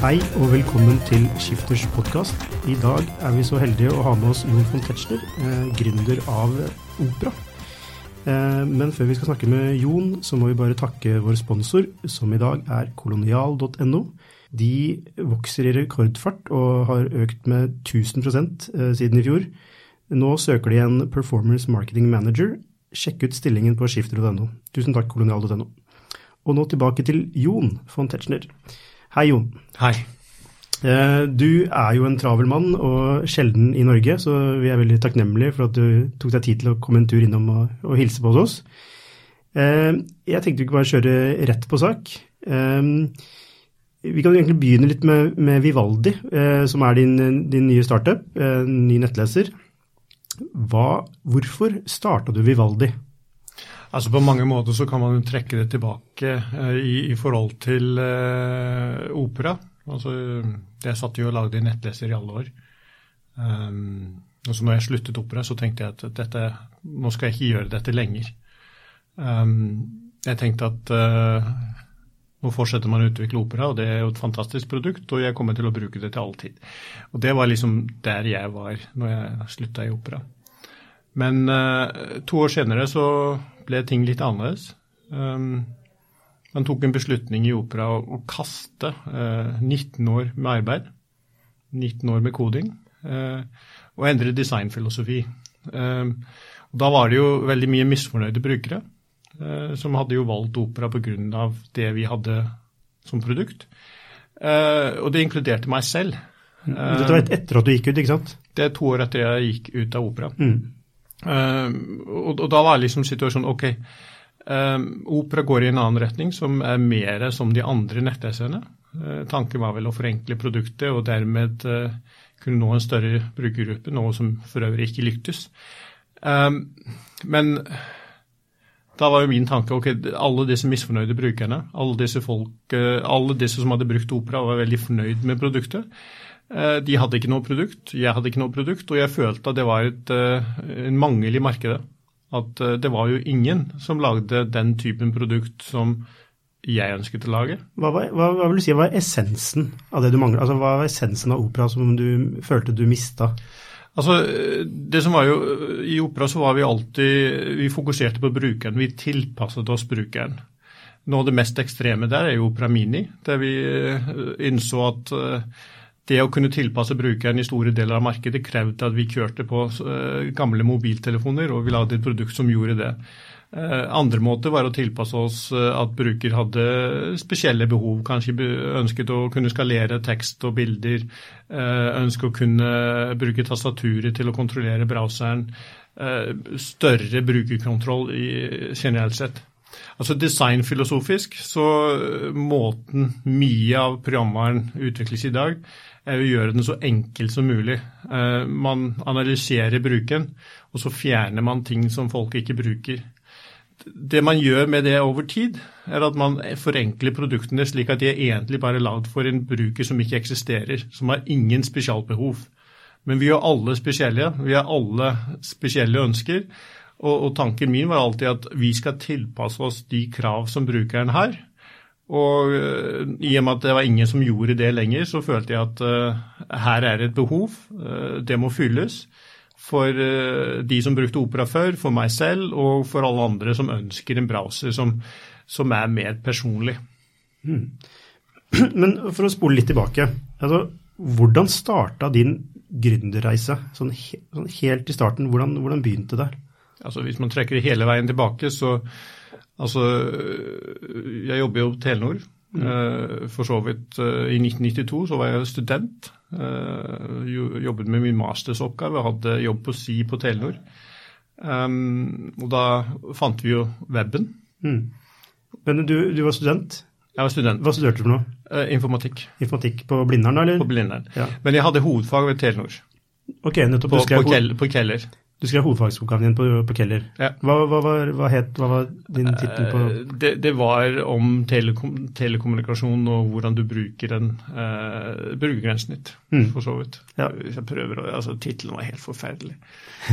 Hei og velkommen til Skifters podkast. I dag er vi så heldige å ha med oss Jon von Tetzschner, eh, gründer av Opera. Eh, men før vi skal snakke med Jon, så må vi bare takke vår sponsor, som i dag er kolonial.no. De vokser i rekordfart og har økt med 1000 eh, siden i fjor. Nå søker de en Performance Marketing Manager. Sjekk ut stillingen på skifter.no. Tusen takk, kolonial.no. Og nå tilbake til Jon von Tetzschner. Hei, Jon. Hei. Eh, du er jo en travel mann, og sjelden i Norge, så vi er veldig takknemlige for at du tok deg tid til å komme en tur innom og, og hilse på hos oss. Eh, jeg tenkte vi kunne bare kjøre rett på sak. Eh, vi kan egentlig begynne litt med, med Vivaldi, som er din, din nye startup, ny nettleser. Hva, hvorfor starta du Vivaldi? Altså På mange måter så kan man jo trekke det tilbake eh, i, i, forhold til eh, opera. Altså, Jeg satt jo og lagde nettleser i alle år. Um, så når jeg sluttet opera, så tenkte jeg at dette, nå skal jeg ikke gjøre dette lenger. Um, jeg tenkte at uh, nå fortsetter man å utvikle opera, og det er jo et fantastisk produkt, og jeg kommer til å bruke det til all tid. Og det var liksom der jeg var når jeg slutta i opera. Men to år senere så ble ting litt annerledes. Um, man tok en beslutning i opera å, å kaste uh, 19 år med arbeid, 19 år med koding, uh, og endre designfilosofi. Uh, da var det jo veldig mye misfornøyde brukere som hadde jo valgt opera pga. det vi hadde som produkt. og det inkluderte meg selv. Dette var etter at du gikk ut, ikke sant? Det er to år etter jeg gikk ut av opera. Mm. Uh, og, og, da var liksom situasjonen OK. Uh, opera går i en annen retning, som er mer som de andre nettessene. Uh, tanken var vel å forenkle produktet og dermed kunne nå en større brukergruppe, noe som for øvrig ikke lyktes. men da var jo min tanke ok, alle disse misfornøyde brukerne, alle disse folk, alle disse som hadde brukt opera, var veldig fornøyd med produktet. Eh, de hadde ikke noe produkt, jeg hadde ikke noe produkt, og jeg følte at det var et, eh, en mangel i markedet. At eh, det var jo ingen som lagde den typen produkt som jeg ønsket å lage. Hva, hva, hva vil du si var essensen av det du manglet? Altså, hva var essensen av opera som du følte du mista? Altså, det som var jo, I opera så var vi alltid Vi fokuserte på brukeren. Vi tilpasset oss brukeren. Noe av det mest ekstreme der er jo Opera Mini, der vi innså at det å kunne tilpasse brukeren i store deler av markedet krevde at vi kjørte på eh, gamle mobiltelefoner, og vi lagde et produkt som gjorde det. Eh, andre måter var å tilpasse oss eh, at bruker hadde spesielle behov. Kanskje ønsket å kunne skalere tekst og bilder. Ønsket å kunne bruke tastaturet til å kontrollere browseren. Større brukerkontroll generelt sett. Altså Designfilosofisk så måten mye av programvaren utvikles i dag, er å gjøre den så enkel som mulig. Eh, man analyserer bruken, og så fjerner man ting som folk ikke bruker. Det man gjør med det over tid, er at man forenkler produktene slik at de er egentlig bare lagd for en bruker som ikke eksisterer, som har ingen spesialbehov. Men vi er alle spesielle. Vi har alle spesielle ønsker. Og, og tanken min var alltid at vi skal tilpasse oss de krav som brukeren har. Og uh, i og med at det var ingen som gjorde det lenger, så følte jeg at uh, her er det et behov. Uh, det må fylles. For de som brukte Opera før, for meg selv og for alle andre som ønsker en browser som, som er mer personlig. Hmm. Men for å spole litt tilbake. Altså, hvordan starta din gründerreise sånn, sånn, helt i starten? Hvordan, hvordan begynte det? Altså Hvis man trekker hele veien tilbake, så Altså, jeg jobber jo på Telenor. Mm. For så vidt i 1992 så var jeg student. Jobbet med min mastersoppgave, hadde jobb på Si på Telenor. Um, og da fant vi jo weben. Mm. Men du, du, var student? Jeg var student. Hva studerte du for noe? Informatikk. Informatikk På Blindern, da? eller? På Blindern. Ja. Men jeg hadde hovedfag ved Telenor. Ok, nettopp. På, på Keller. Du skrev hovedfagsoppgaven din på, på Keller. Ja. Hva, hva, var, hva, het, hva var din tittel på eh, det, det, var om telekom, telekommunikasjon og hvordan du bruker en uh, brukergrensesnitt, mm. for så vidt. Ja. Hvis jeg prøver altså Tittelen var helt forferdelig.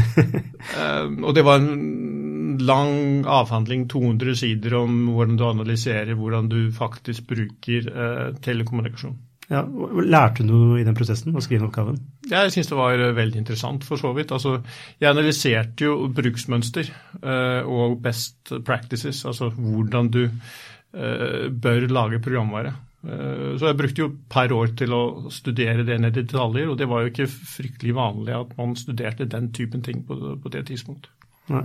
um, og det var en lang avhandling, 200 sider, om hvordan du analyserer hvordan du faktisk bruker uh, telekommunikasjon. Ja, Lærte du noe i den prosessen, å skrive oppgaven? Jeg syns det var eh, veldig interessant, for så vidt. Altså, jeg analyserte jo bruksmønster uh, og best practices, altså hvordan du uh, bør lage programvare. Uh, så jeg brukte jo et par år til å studere det ned i detaljer, og det var jo ikke fryktelig vanlig at man studerte den typen ting på, på det tidspunktet. Nei.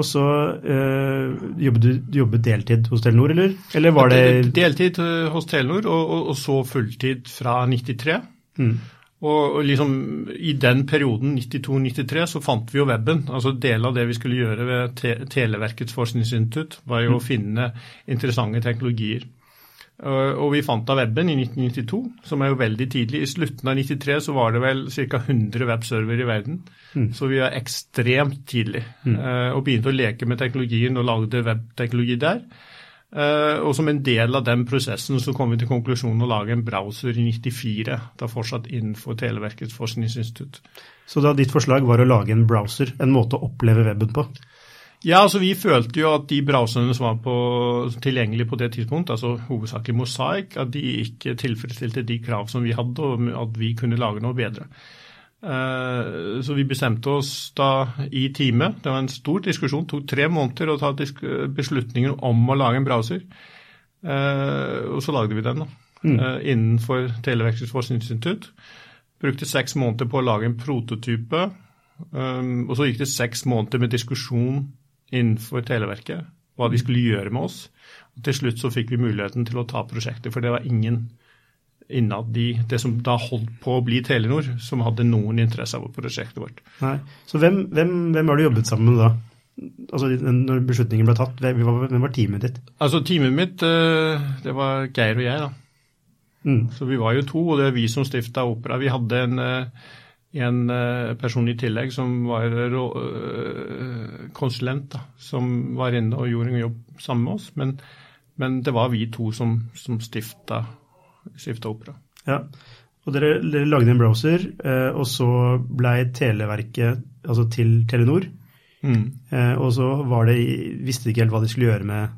Og så øh, jobbet du, jobbet deltid hos Telenor, eller? Eller var det Deltid eh, hos Telenor, og, og, og så fulltid fra 93. Mm. Og, og liksom i den perioden, 92-93, så fant vi jo weben. Altså Del av det vi skulle gjøre ved te Televerkets forskningsinstitutt, var jo mm. å finne interessante teknologier. Og vi fant av weben i 1992, som er jo veldig tidlig. I slutten av 93 så var det vel ca. 100 webserver i verden. Mm. Så vi er ekstremt tidlig. Mm. Uh, og begynte å leke med teknologien og lagde webteknologi der. Uh, og som en del av den prosessen så kom vi til konklusjonen å lage en browser i 94. Da fortsatt innenfor Televerkets forskningsinstitutt. Så da ditt forslag var å lage en browser, en måte å oppleve weben på? Ja, altså Vi følte jo at de browserne som var på, tilgjengelige på det tidspunkt, altså hovedsakelig Mosaic, at de ikke tilfredsstilte de krav som vi hadde, og at vi kunne lage noe bedre. Uh, så vi bestemte oss da i time, det var en stor diskusjon, det tok tre måneder å ta beslutninger om å lage en browser. Uh, og så lagde vi den da, mm. uh, innenfor Televerkets forskningsinstitutt. Brukte seks måneder på å lage en prototype. Og så gikk det seks måneder med diskusjon innenfor Televerket hva de skulle gjøre med oss. Og til slutt så fikk vi muligheten til å ta prosjektet, for det var ingen innad i det som da holdt på å bli Telenor, som hadde noen interesse av prosjektet vårt. Nei. Så hvem, hvem, hvem har du jobbet sammen med da? Altså Når beslutningen ble tatt, hvem var, teamet ditt? Altså Teamet mitt, eh, det var Geir og jeg, da. Mm. Så vi var jo to, og det er vi som stifta Opera. Vi hadde en eh, en eh, person i tillegg som var eh, konsulent, da, som var inne og gjorde en jobb sammen med oss. Men, men det var vi to som, som stifta, stifta Opera. Ja, og dere, dere, lagde en browser, eh, og så blei Televerket altså til Telenor. Mm. Og så var det, visste de ikke helt hva de skulle gjøre med,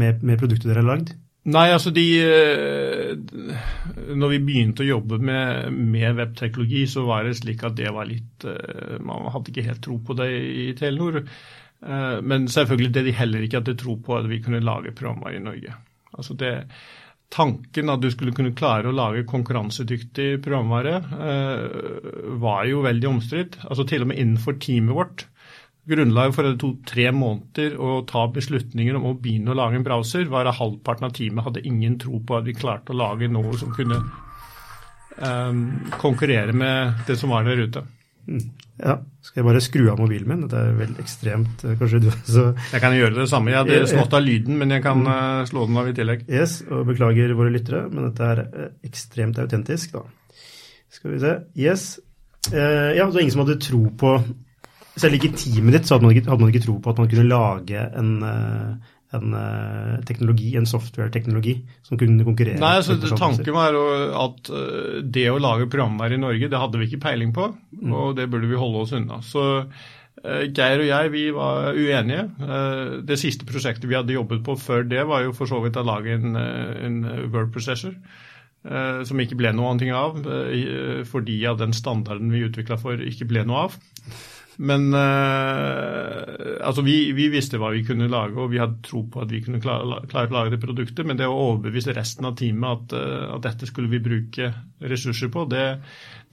med, med produktet dere hadde lagd? Nei, altså de eh, Når vi begynte å jobbe med, med webteknologi, så var det slik at det var litt eh, Man hadde ikke helt tro på det i Telenor. Eh, men selvfølgelig det de heller ikke hadde tro på, at vi kunne lage programmer i Norge. Altså det, Tanken at du skulle kunne klare å lage konkurransedyktig programvare, var jo veldig omstridt. Altså Til og med innenfor teamet vårt Grunnlaget for det tok tre måneder å ta beslutninger om å begynne å lage en browser, var at halvparten av teamet hadde ingen tro på at vi klarte å lage noe som kunne um, konkurrere med det som var der ute. Mm. Ja, Skal jeg bare skru av mobilen min? Det er veldig ekstremt. Eh, kanskje du så... Jeg kan gjøre det samme. Jeg hadde slått av lyden, men jeg kan uh, slå den av i tillegg. Yes, og Beklager våre lyttere, men dette er uh, ekstremt autentisk. da. Skal vi se. Yes. Ja, så ingen som hadde tro på selv ikke i teamet ditt så hadde man ikke, hadde man ikke, tro på at man kunne lage en, eh, en eh, teknologi, en software-teknologi som kunne konkurrere. Nei, altså Tanken var at eh, det å lage programvare i Norge, det hadde vi ikke peiling på, mm. og det burde vi holde oss unna. Så Geir og jeg vi var uenige. Det siste prosjektet vi hadde jobbet på før det, var jo for så vidt å lage en, en word processor. Som ikke ble noe annet av, fordi av den standarden vi utvikla for, ikke ble noe av. Men uh, altså vi, vi, visste hva vi kunne lage, og vi hadde tro på at vi kunne klare, klare å lage det produktet. Men det å overbevise resten av teamet at, uh, at dette skulle vi bruke ressurser på, det,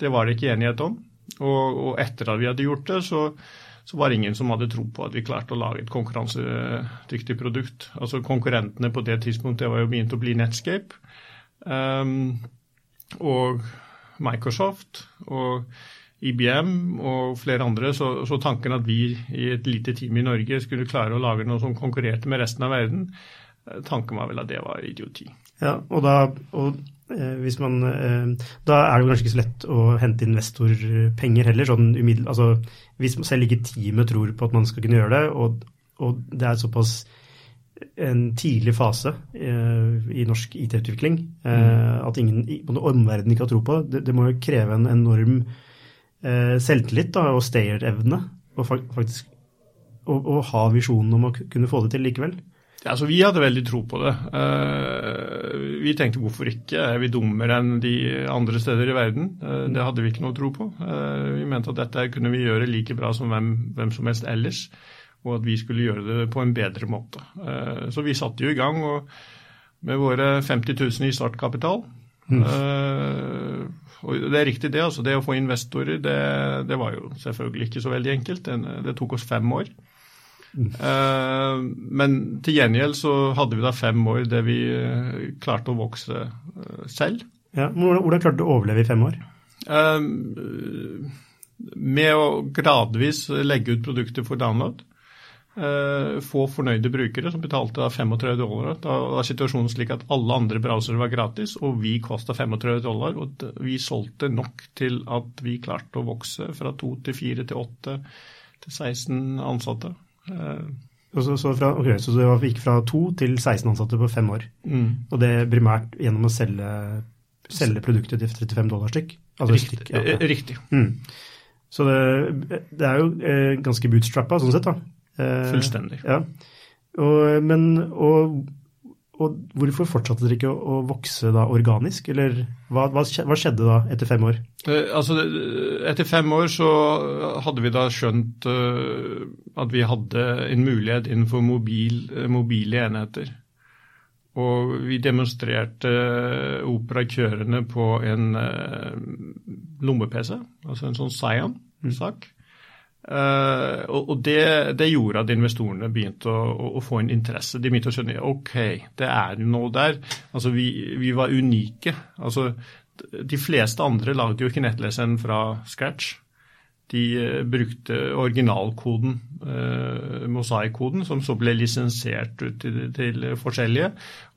det, var det ikke enighet om. Og, og etter at vi hadde gjort det, så, så var det ingen som hadde tro på at vi klarte å lage et konkurransedyktig produkt. Altså Konkurrentene på det tidspunktet var jo begynt å bli Netscape um, og Microsoft og IBM og flere andre. Så, så, tanken at vi i et lite team i Norge skulle klare å lage noe som konkurrerte med resten av verden, eh, tanken var vel at det var idioti. Ja, og da, og Eh, hvis man, eh, da er det kanskje ikke så lett å hente investorpenger heller. sånn umiddel, altså Hvis selv ikke teamet tror på at man skal kunne gjøre det, og, og det er såpass en tidlig fase eh, i norsk IT-utvikling mm. at ingen omverdenen ikke har tro på det, det må jo kreve en enorm selvtillit da, og stayerevne og faktisk å ha visjonen om å kunne få det til likevel. Ja, altså Vi hadde veldig tro på det. Uh, vi tenkte hvorfor ikke, er vi dummere enn de andre steder i verden? Uh, det hadde vi ikke noe tro på. Vi mente at dette kunne vi gjøre like bra som hvem, hvem, som helst ellers, og at vi skulle gjøre det på en bedre måte. Så vi satte jo i gang med våre 50 000 i startkapital. Mm. Og Det er riktig det. altså Det å få investorer, det, det var jo selvfølgelig ikke så veldig enkelt. Det, det tok oss fem år. Uh, men til gjengjeld så hadde vi da fem år der vi uh, klarte å vokse uh, selv. Ja, hvordan, hvordan, klarte du å overleve i fem år? med å gradvis legge ut produkter for download. Få fornøyde brukere som betalte da 35 dollar. Da var situasjonen slik at alle andre browsere var gratis, og vi kosta 35 dollar. Og vi solgte nok til at vi klarte å vokse fra 2 til 4 til 8 til 16 ansatte. Så, så, fra, okay, så, det gikk fra to til 16 ansatte på fem år. Mm. Og det primært gjennom å selge, selge produktet til 35 dollar stykk? Altså riktig. Stykk, ja. Eh, riktig. Mm. Så det, det, er jo eh, ganske bootstrappa sånn sett, da. Eh, Fullstendig. Ja. Og, men, og og hvorfor fortsatte dere ikke å, vokse da organisk, eller hva, hva, skjedde da etter fem år? Eh, altså, etter fem år så hadde vi da skjønt uh, at vi hadde en mulighet innenfor mobil, mobile enheter. Og vi demonstrerte operakørene på en lomme-PC, altså en sånn Cyan-sak. Uh, og det, det, gjorde at investorene begynte å, å, å, få en interesse. De begynte å skjønne ok, det er noe der. Altså, vi, vi, var unike. Altså, de fleste andre lagde jo ikke nettleseren fra scratch. De uh, brukte originalkoden, eh, mosaikkoden, som så ble lisensiert ut til, til, forskjellige.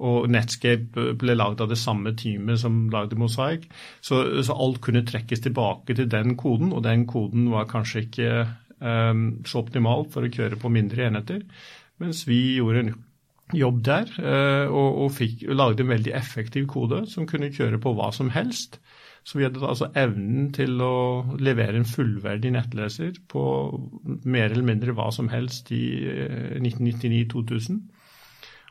Og Netscape ble lagd av det samme teamet som lagde mosaikk. Så, så, alt kunne trekkes tilbake til den koden, og den koden var kanskje ikke eh, så optimal for å kjøre på mindre enheter. Mens vi gjorde en jobb der eh, og, og fikk, lagde en veldig effektiv kode som kunne kjøre på hva som helst. Så vi hadde altså evnen til å levere en fullverdig nettleser på mer eller mindre hva som helst i 1999-2000. Eh,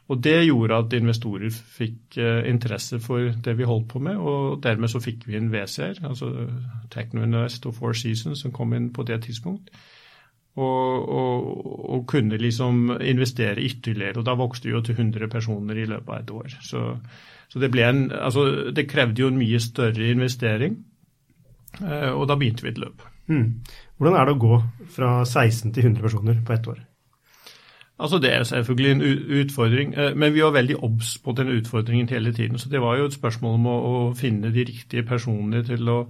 og Det gjorde at investorer fikk eh, interesse for det vi holdt på med, og dermed så fikk vi en WCR, altså Technoinvest og Four Seasons, som kom inn på det tidspunkt. Og, og, og, kunne liksom investere ytterligere. Og da vokste vi jo til 100 personer i løpet av et år. Så så det, en, altså, det krevde jo en mye større investering, eh, og da begynte vi et løp. Mm. Hvordan er det å gå fra 16 til 100 personer på ett år? Altså Det er selvfølgelig en utfordring, eh, men vi var veldig obs på den utfordringen hele tiden. Så det var jo et spørsmål om å, å finne de riktige personene til å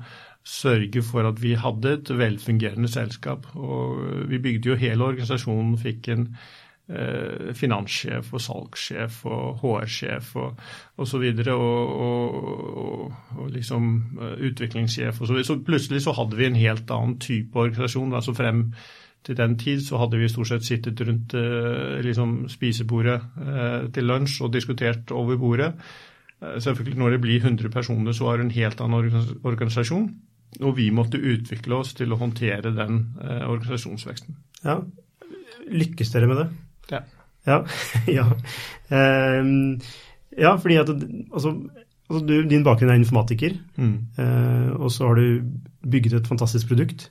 sørge for at vi hadde et velfungerende selskap. Og vi bygde jo hele organisasjonen, fikk en finanssjef og salgssjef og HR-sjef og osv. Og, og, og, og liksom uh, utviklingssjef og så videre. Så plutselig så hadde vi en helt annen type organisasjon. altså frem til den tid så hadde vi stort sett sittet rundt uh, liksom spisebordet til lunsj og diskutert over bordet. Selvfølgelig Når det blir 100 personer, så er det en helt annen organisasjon. Og vi måtte utvikle oss til å håndtere den organisasjonsveksten. Ja, Lykkes dere med det? Ja. Ja, ja. Um, ja fordi at altså, altså du, din bakgrunn er informatiker, mm. uh, og så har du bygget et fantastisk produkt.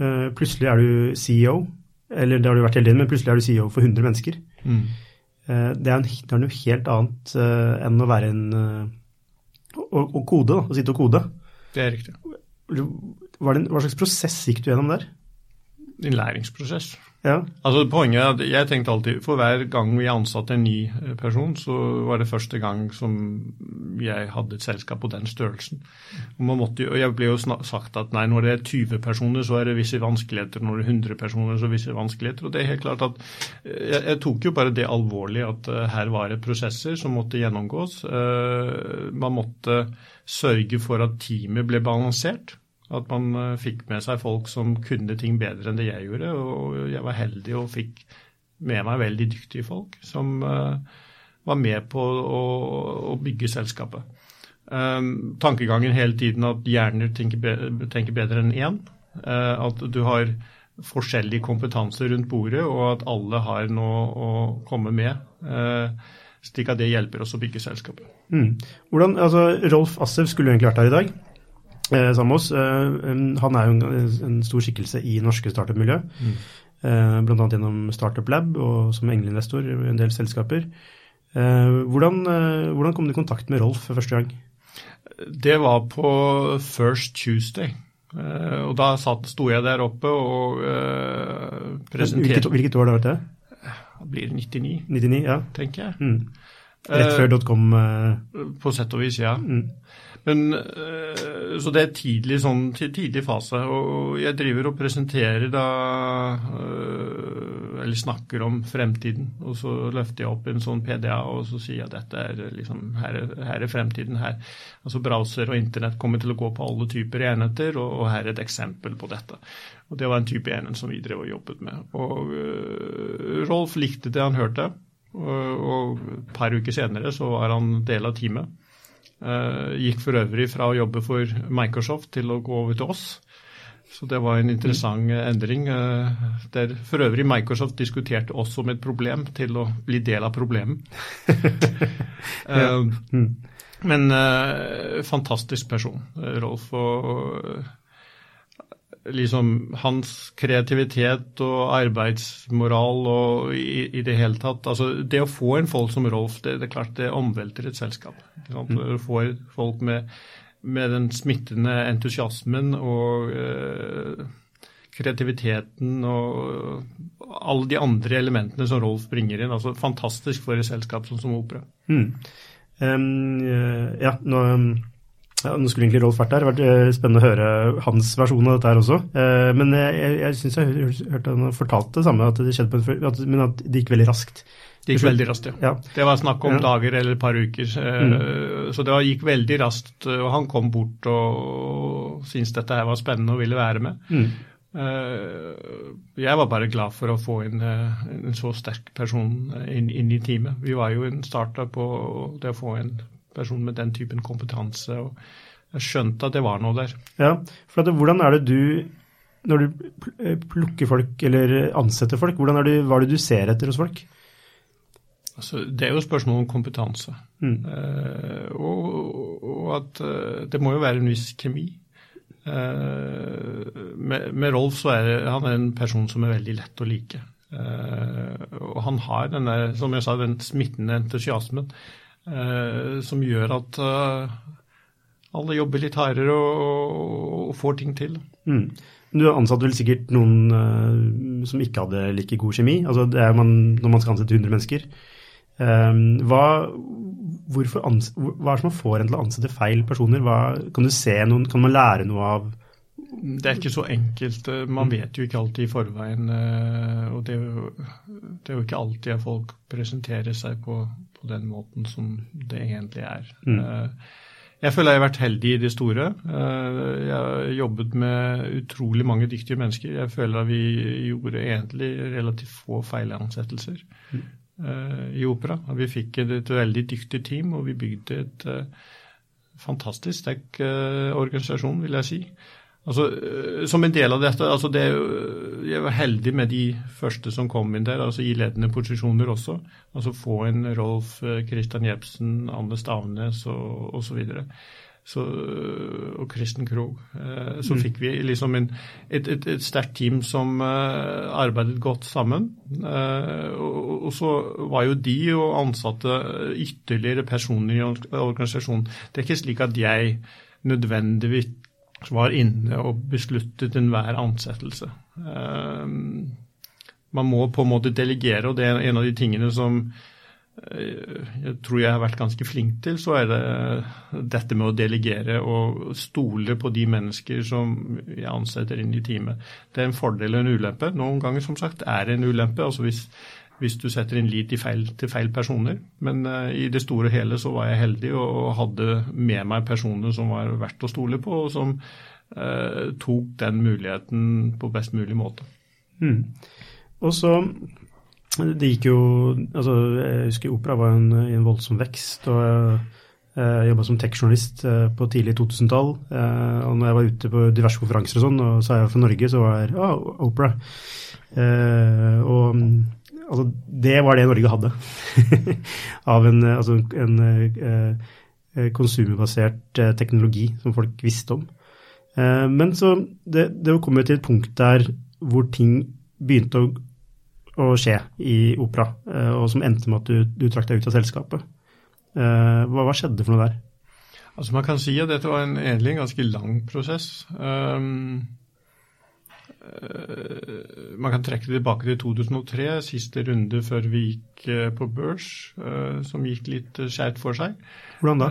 Uh, plutselig er du CEO, eller det har du vært hele tiden, men plutselig er du CEO for 100 mennesker. Mm. Uh, det, er en, det, er noe helt annet enn å være en å, å kode, da, å sitte og kode. Det er riktig. Hva slags prosess gikk du gjennom der? en læringsprosess. Ja. Altså Poenget er at jeg tenkte alltid for hver gang vi ansatte en ny eh, person, så var det første gang som jeg hadde et selskap på den størrelsen. Og, måtte, og Jeg ble jo sagt at nei, når det er 20 personer, så er det visse vanskeligheter. Når det er 100 personer, så visse vanskeligheter. Og det er helt klart at eh, jeg, jeg tok jo bare det alvorlig at uh, her var det prosesser som måtte gjennomgås. Uh, man måtte sørge for at teamet ble balansert. At man eh, fikk med seg folk som kunne ting bedre enn det jeg gjorde. Og jeg var heldig og fikk med meg veldig dyktige folk som eh, var med på å, å bygge selskapet. Um, tankegangen hele tiden at hjerner tenker, bedre, tenker bedre enn én. Uh, at du har forskjellig kompetanse rundt bordet, og at alle har noe å komme med. Uh, slik at det hjelper oss å bygge selskapet. Mm. Hvordan, altså, Rolf Assev skulle egentlig vært her i dag sammen med oss. Eh, han er jo en, stor skikkelse i norske startup-miljø. Mm. Eh, Bl.a. gjennom Startup Lab og som engleinvestor i en del selskaper. Eh, hvordan, eh, hvordan, kom du i kontakt med Rolf for første gang? Det var på First Tuesday. Og da satt, sto jeg der oppe og presenterte hvilket, hvilket, år det var det? Det blir 99, 99 ja. tenker jeg. Mm. Rett før dotcom? På sett og vis, ja. Mm. Men, eh, så det er tidlig, sånn, tidlig fase. Og jeg driver og presenterer da eh, Eller snakker om fremtiden. Og så løfter jeg opp en sånn PDA og så sier jeg at dette er liksom Her er, her er fremtiden. her. Altså Browser og internett kommer til å gå på alle typer enheter, og, og her er et eksempel på dette. Og Det var en type enhet som vi drev og jobbet med. Og uh, Rolf likte det han hørte. Og et par uker senere så var han del av teamet. Uh, gikk for øvrig fra å jobbe for Microsoft til å gå over til oss. Så det var en interessant mm. endring. Uh, der for øvrig Microsoft diskuterte oss som et problem til å bli del av problemet. uh, mm. Men fantastisk person, Rolf. og liksom hans kreativitet og arbeidsmoral og i, i, det hele tatt altså Det å få en folk som Rolf, det, det er klart det omvelter et selskap. Mm. Du får folk med, med, den smittende entusiasmen og uh, kreativiteten og alle de andre elementene som Rolf bringer inn. altså Fantastisk for et selskap sånn som Opera. Mm. Um, ja, nå... Ja, nå skulle egentlig Rolf vært der. Det har vært eh, spennende å høre hans versjon av dette her også. Eh, men jeg, jeg syns jeg hørte han fortalte det samme, at det skjedde på en, at, men at det gikk veldig raskt. Det gikk veldig raskt, ja. ja. Det var snakk om ja. dager eller et par uker. Eh, mm. Så det gikk veldig raskt. Og han kom bort og syntes dette her var spennende og ville være med. Mm. Jeg var bare glad for å få inn en så sterk person inn, inn i teamet. Vi var jo en startup på det å få en person med den typen kompetanse. og Jeg skjønte at det var noe der. Ja, for at, Hvordan er det du, når du eh, plukker folk eller ansetter folk, hvordan er det, hva er det du ser etter hos folk? Altså, det er jo spørsmål om kompetanse. Mm. Eh, og, og, at eh, det må jo være en viss kjemi. Eh, med, med, Rolf så er han er en person som er veldig lett å like. Eh, og han har den der, som jeg sa, den smittende entusiasmen. Eh, som gjør at eh, alle jobber litt hardere og, får ting til. Mm. Du ansatte vel sikkert noen uh, som ikke hadde like god kjemi. Altså, det er man, når man skal ansette 100 mennesker. Hva, hva, er det som får en til å ansette feil personer? Hva, kan, du se noen, kan man lære noe av det er ikke så enkelt. Man mm. vet jo ikke alltid i forveien. Og det er jo, det er jo ikke alltid at folk presenterer seg på, på den måten som det egentlig er. Mm. Eh, jeg føler jeg har vært heldig i det store. Eh, jeg har jobbet med utrolig mange dyktige mennesker. Jeg føler at vi gjorde egentlig relativt få feilansettelser mm. Eh, i opera. Vi fikk et, et, veldig dyktig team, og vi bygde et fantastisk sterk organisasjon, vil jeg si. Altså, øh, Som en del av dette altså det, Jeg var heldig med de første som kom inn der, altså i ledende posisjoner også. Altså få en Rolf øh, Christian Jepsen, Anne Stavnes og osv. Så, øh, og Kristen Krogh. Så mm. fikk vi liksom en, et, et, et sterkt team som arbeidet godt sammen. Og, og, så var jo de og ansatte ytterligere personer i organisasjonen. Det er ikke slik at jeg nødvendigvis var inne og besluttet enhver ansettelse. Man må på en måte delegere, og det er en av de tingene som jeg tror jeg har vært ganske flink til, så er det dette med å delegere og stole på de mennesker som jeg ansetter inn i teamet. Det er en fordel og en ulempe. Noen ganger som sagt er det en ulempe. altså hvis, hvis du setter inn lit feil, til feil personer. Men uh, i det store og hele så var jeg heldig og hadde med meg personer som var verdt å stole på, og som uh, tok den muligheten på best mulig måte. Mm. Og så det gikk jo altså Jeg husker opera var en, en voldsom vekst. og Jeg, jeg jobba som tech-journalist eh, på tidlig 2000-tall. Eh, og når jeg var ute på diverse konferanser og sånn, og så er jeg fra Norge, så var det ah, opera. Eh, og altså, det var det Norge hadde av en, altså, en konsumerbasert teknologi som folk visste om. Men så det, det kom jo til et punkt der hvor ting begynte å å skje i opera, eh, og som endte med at du, du trakk deg ut av selskapet. Eh, hva, hva, skjedde for noe der? Altså Man kan si at dette var en, egentlig en ganske lang prosess. Um, man kan trekke det tilbake til 2003, siste runde før vi gikk uh, på børs, uh, som gikk litt skjært skjevt for seg. Hvordan da?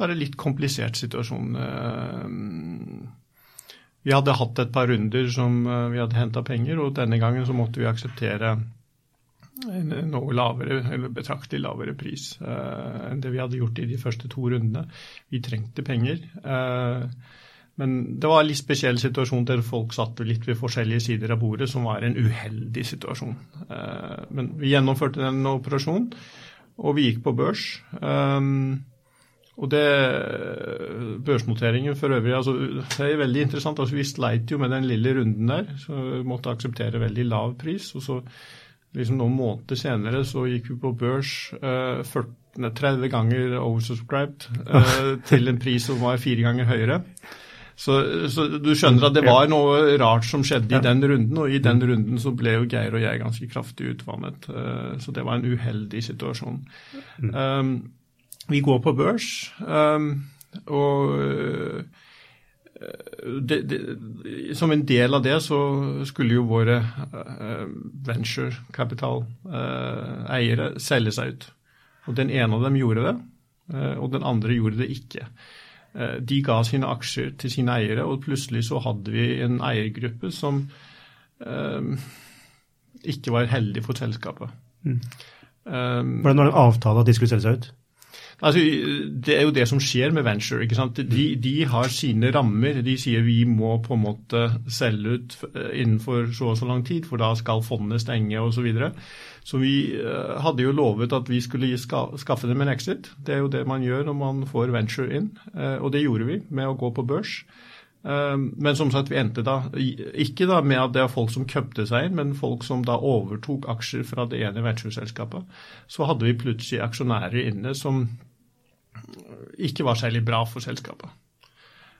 Bare litt komplisert situasjon. Vi hadde hatt et par runder som eh, vi hadde henta penger, og denne gangen så måtte vi akseptere en noe lavere, eller betraktelig lavere pris enn det vi hadde gjort i de første to rundene. Vi trengte penger. Uh, men det var en litt spesiell situasjon der folk satt litt ved forskjellige sider av bordet, som var en uheldig situasjon. Uh, men vi gjennomførte den operasjonen, og vi gikk på børs. Um, og det Børsnoteringen for øvrig altså, det er veldig interessant. altså Vi sleit jo med den lille runden der. så vi Måtte akseptere veldig lav pris. og så liksom Noen måneder senere så gikk vi på børs uh, 40, 30 ganger oversubscribed uh, til en pris som var fire ganger høyere. Så, så, du skjønner at det var noe rart som skjedde i den runden, og i den runden så ble jo Geir og jeg ganske kraftig utvannet. Uh, så det var en uheldig situasjon. Um, vi går på børs, um, og uh, det, det, som en del av det så skulle jo våre uh, venturekapital-eiere uh, selge seg ut. Og Den ene av dem gjorde det, uh, og den andre gjorde det ikke. Uh, de ga sine aksjer til sine eiere, og plutselig så hadde vi en eiergruppe som uh, ikke var heldig for selskapet. Mm. Um, var det en avtale at de skulle selge seg ut? Altså, det er jo det som skjer med venture. ikke sant? De, de, har sine rammer. De sier vi må på en måte selge ut eh, innenfor så og så lang tid, for da skal fondet stenge osv. Så, videre. så vi uh, hadde jo lovet at vi skulle skaffe dem en exit. Det er jo det man gjør når man får venture inn, uh, og det gjorde vi med å gå på børs. Men som sagt, vi endte da ikke da med at det er folk som kjøpte seg inn, men folk som da overtok aksjer fra det ene ventureselskapet. Så hadde vi plutselig aksjonærer inne som ikke var særlig bra for selskapet.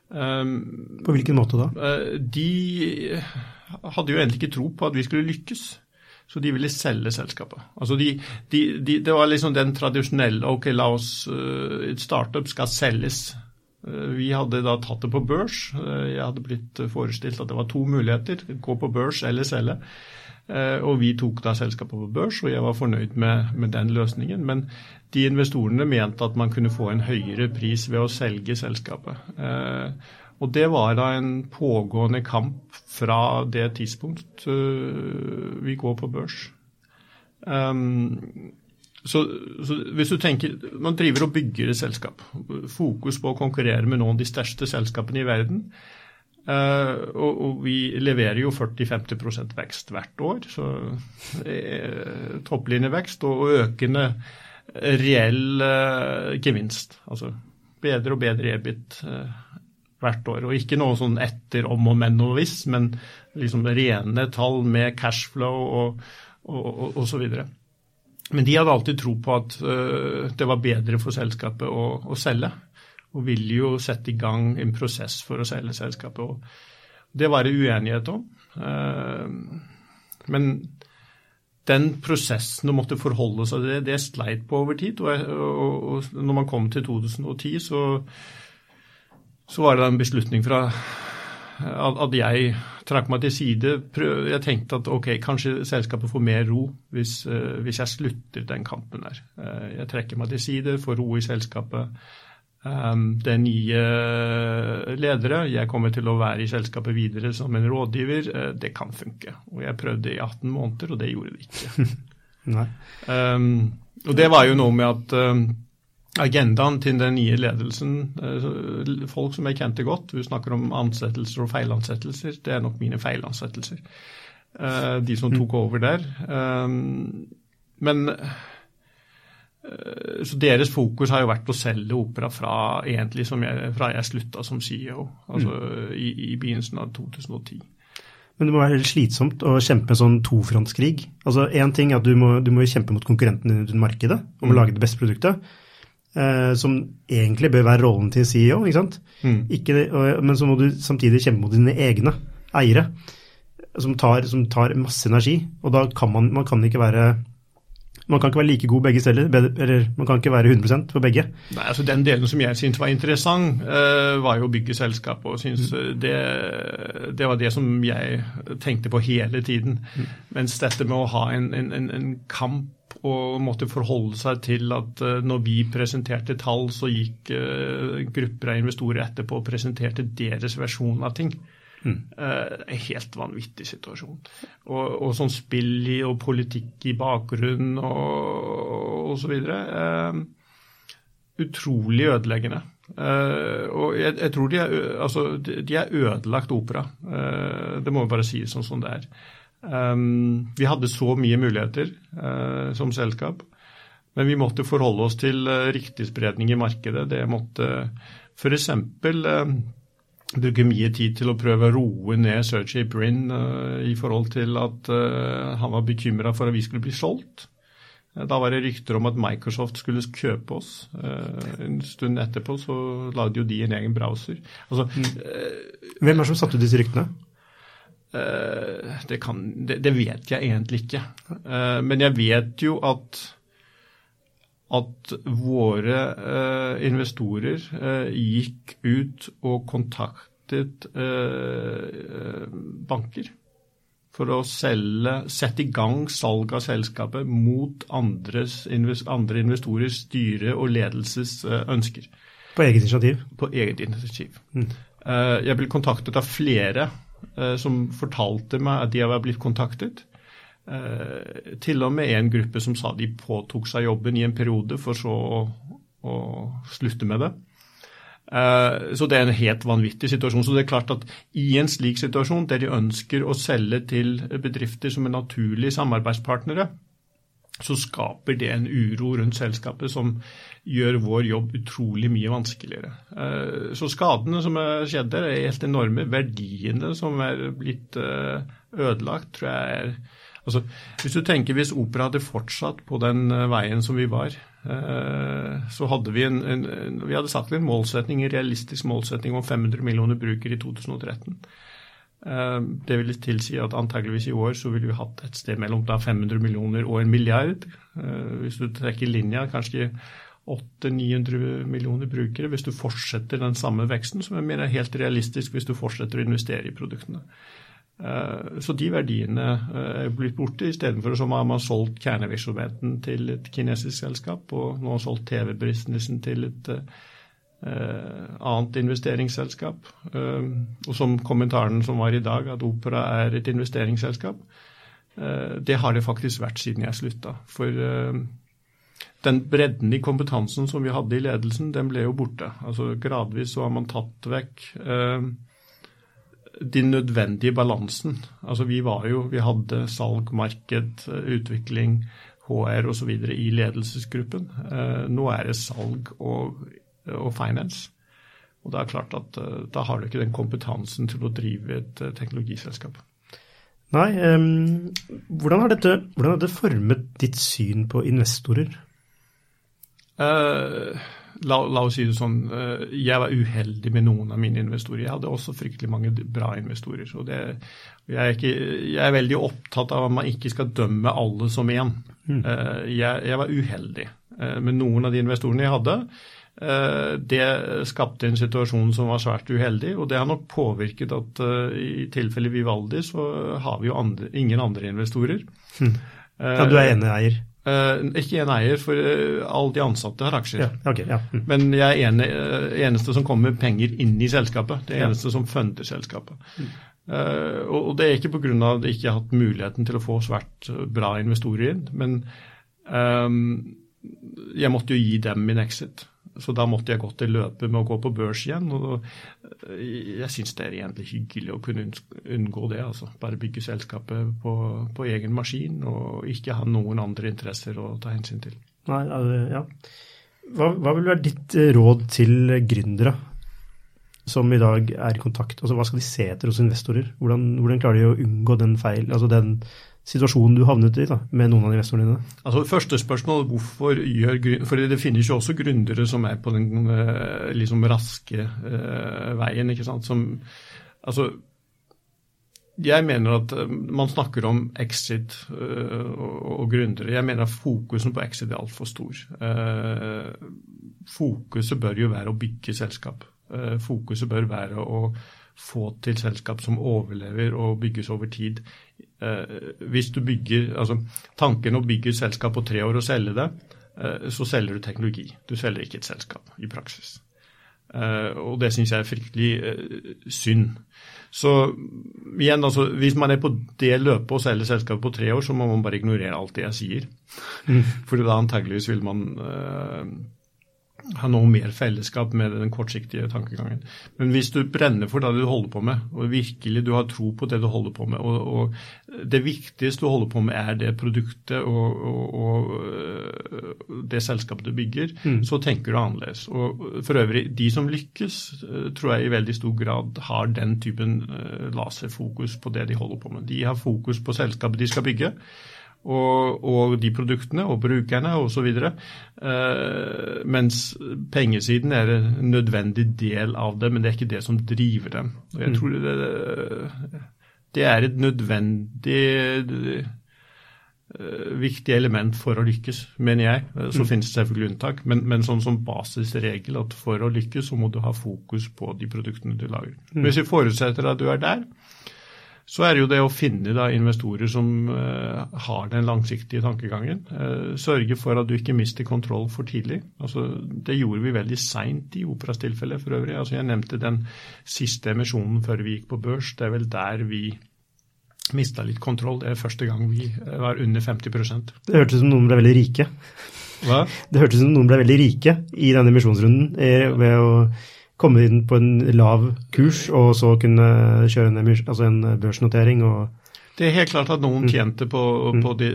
Um, på hvilken måte da? Uh, de hadde jo egentlig ikke tro på at vi skulle lykkes. Så de ville selge selskapet. Altså de, de, de, det var liksom den tradisjonelle ok, la oss, uh, et startup skal selges. Uh, vi hadde da tatt det på børs. Jeg hadde blitt forestilt at det var to muligheter. Gå på børs eller selge. Og vi tok da selskapet på børs, og jeg var fornøyd med, med den løsningen. Men de investorene mente at man kunne få en høyere pris ved å selge selskapet. Eh, og det var da en pågående kamp fra det tidspunkt eh, vi går på børs. Um, så, så, hvis du tenker, Man driver og bygger et selskap. Fokus på å konkurrere med noen av de største selskapene i verden. Uh, og, og, vi leverer jo 40-50% vekst hvert år. Så topplinjevekst og økende reell uh, gevinst. Altså bedre og bedre EBIT uh, hvert år. Og ikke noe sånn etter om og men og hvis, men liksom rene tall med cashflow og, og, og, og så videre. Men de hadde alltid tro på at uh, det var bedre for selskapet å, å, selge, og ville jo sette i gang en prosess for å selge selskapet. Og det var det uenighet om. men den prosessen å måtte forholde seg til det, det sleit på over tid. Og, og, og, når man kom til 2010, så så var det en beslutning fra at jeg trakk meg til side. Jeg tenkte at ok, kanskje selskapet får mer ro hvis, hvis jeg slutter den kampen der. Jeg trekker meg til side, får ro i selskapet. Det er nye ledere. Jeg kommer til å være i selskapet videre som en rådgiver. Det kan funke. Og jeg prøvde i 18 måneder, og det gjorde det ikke. um, og det var jo noe med at um, agendaen til den nye ledelsen, uh, folk som jeg kjente godt, vi snakker om ansettelser og feilansettelser, det er nok mine feilansettelser. Uh, de som tok over der. Um, men så Deres fokus har jo vært å selge opera fra egentlig jeg, fra jeg slutta som CEO, altså mm. i, i begynnelsen av 2010. Men det må være helt slitsomt å kjempe en sånn tofrontskrig. Altså Én ting er at du må, du må kjempe mot konkurrentene i markedet om å mm. lage det beste produktet, eh, som egentlig bør være rollen til CEO. ikke sant? Mm. Ikke, men så må du samtidig kjempe mot dine egne eiere, som tar, som tar masse energi. Og da kan man, man kan ikke være man kan ikke være like god begge steder, eller man kan ikke være 100% for begge. Nei, altså Den delen som jeg syntes var interessant, uh, var jo å bygge selskap. og synes mm. det, det, var det som jeg tenkte på hele tiden. Mm. Mens dette med å ha en, en, en kamp og måtte forholde seg til at uh, når vi presenterte tall, så gikk grupper av investorer etterpå og presenterte deres versjon av ting. Mm. Uh, en helt vanvittig situasjon. Og, og sånn spill i og politikk i bakgrunnen og, og så videre. Uh, utrolig ødeleggende. Uh, og jeg, jeg, tror de er, altså, de er ødelagt opera. det må vi bare si sånn som det er. Um, vi hadde så mye muligheter som selskap. Men vi måtte forholde oss til riktig spredning i markedet. Det måtte f.eks. Uh, bruke mye tid til å prøve å roe ned Sergey Brin uh, i forhold til at uh, han var bekymra for at vi skulle bli solgt. Uh, da var det rykter om at Microsoft skulle kjøpe oss. en stund etterpå så lagde jo de en egen browser. Altså, mm. Hvem er det som satte ut disse ryktene? Det, kan, det, det, vet jeg egentlig ikke. men jeg vet jo at at våre eh, investorer eh, gikk ut og kontaktet eh, banker for å selge, sette i gang salg av selskapet mot andres, andre investorers styre og ledelses eh, ønsker. På eget initiativ? På eget initiativ. Mm. Eh, jeg ble kontaktet av flere eh, som fortalte meg at de var blitt kontaktet. Eh, til og med en gruppe som sa de påtok seg jobben i en periode, for så å, å slutte med det. Eh, så det er en helt vanvittig situasjon. Så det er klart at i en slik situasjon, der de ønsker å selge til bedrifter som er naturlige samarbeidspartnere, så skaper det en uro rundt selskapet som gjør vår jobb utrolig mye vanskeligere. Eh, så skadene som er skjedd der, er helt enorme. Verdiene som er blitt ødelagt, tror jeg er Altså, hvis du tenker hvis opera hadde fortsatt på den eh, veien som vi var, eh, så hadde vi en, en, vi hadde satt en målsetning, en realistisk målsetning om 500 millioner brukere i 2013. Eh, det vil tilsi at antageligvis i år så ville vi hatt et sted mellom 500 millioner og en milliard. Hvis du trekker linja, kanskje 800-900 millioner brukere hvis du fortsetter den samme veksten, som jeg mener er helt realistisk hvis du fortsetter å investere i produktene. Eh, så de verdiene eh, er blitt borte. Istedenfor så har man solgt kjernevirksomheten til et kinesisk selskap, og nå har solgt TV-businessen til et uh, annet investeringsselskap. Og som kommentaren som var i dag, at Opera er et investeringsselskap, det har det faktisk vært siden jeg slutta. For den bredden i kompetansen som vi hadde i ledelsen, den ble jo borte. Altså Gradvis så har man tatt vekk den nødvendige balansen. Altså vi var jo, vi hadde salg, marked, utvikling, HR osv. i ledelsesgruppen. Eh, nå er det salg og, og finance. Og det er klart at eh, da har du ikke den kompetansen til å drive et eh, teknologiselskap. Nei, um, hvordan, har dette, hvordan har dette formet ditt syn på investorer? Uh, la, la, oss si det sånn, eh, jeg var uheldig med noen av mine investorer. Jeg hadde også fryktelig mange bra investorer. så det, jeg, er ikke, jeg, er veldig opptatt av at man ikke skal dømme alle som én. Mm. Eh, jeg, jeg, var uheldig med noen av de investorene jeg hadde. Det skapte en situasjon som var svært uheldig, og det har nok påvirket at i tilfelle Vivaldi så har vi jo andre, ingen andre investorer. Mm. Ja, Du er eneeier? Uh, ikke en eier, for uh, alle de ansatte har aksjer. Ja, okay, ja. Mm. Men jeg er ene, uh, eneste som kommer med penger inn i selskapet. Det er eneste som funder selskapet. Mm. og, og, det er ikke pga. at jeg ikke har hatt muligheten til å få svært bra investorer inn, men um, jeg måtte jo gi dem min exit. Så da måtte jeg gå til løpet med å gå på børs igjen. og Jeg syns det er egentlig hyggelig å kunne unngå det. altså Bare bygge selskapet på, på, egen maskin og ikke ha noen andre interesser å ta hensyn til. Nei, ja. Hva, hva vil være ditt eh, råd til gründere som i dag er i kontakt? Altså, Hva skal de se etter hos investorer? Hvordan, hvordan klarer de å unngå den feil, altså den situasjonen du havnet i da, med noen av investorene dine? Altså, Første spørsmål hvorfor gjør For det finnes jo også gründere som er på den eh, liksom raske uh, veien. ikke sant, som, altså, jeg mener at eh, man snakker om exit uh, og, og gründere. Jeg mener at fokusen på exit er altfor stor. Uh, fokuset bør jo være å bygge selskap. Fokuset bør være å få til selskap som overlever og bygges over tid. Eh, hvis du bygger, altså Tanken å bygge et selskap på tre år og selge det, eh, så selger du teknologi. Du selger ikke et selskap i praksis. Eh, og det syns jeg er fryktelig synd. Så igjen, altså, hvis man er på det løpet og selger selskapet på tre år, så må man bare ignorere alt det jeg sier. Mm. For da antageligvis vil man ha noe mer fellesskap med den kortsiktige tankegangen. Men hvis du brenner for det du holder på med, og virkelig du har tro på det du holder på med, og, og det viktigste du holder på med er det produktet og, og, og det selskapet du bygger, mm. så tenker du annerledes. Og for øvrig, de som lykkes, øh, tror jeg i veldig stor grad har den typen øh, laserfokus på det de holder på med. De har fokus på selskapet de skal bygge og, og de produktene og brukerne osv. Eh, mens pengesiden er en nødvendig del av det, men det er ikke det som driver dem. Og jeg mm. tror det, det er et nødvendig uh, viktig element for å lykkes, mener jeg. Så mm. finnes det selvfølgelig unntak, men, men, sånn som basisregel at for å lykkes, så må du ha fokus på de produktene du lager. Mm. Hvis vi forutsetter at du er der, så er det jo det å finne da, investorer som uh, har den langsiktige tankegangen. Uh, sørge for at du ikke mister kontroll for tidlig. Altså, det gjorde vi veldig seint i Operas tilfelle for øvrig. Altså, jeg nevnte den siste emisjonen før vi gikk på børs. Det er vel der vi mista litt kontroll. Det er første gang vi eh, var under 50% Det hørtes ut som noen ble veldig rike. Hva? Det hørtes ut som noen ble veldig rike i denne emisjonsrunden ved å komme inn på en lav kurs og så kunne kjøre en, altså en børsnotering. og det er helt klart at noen mm. tjente på, mm. på, de,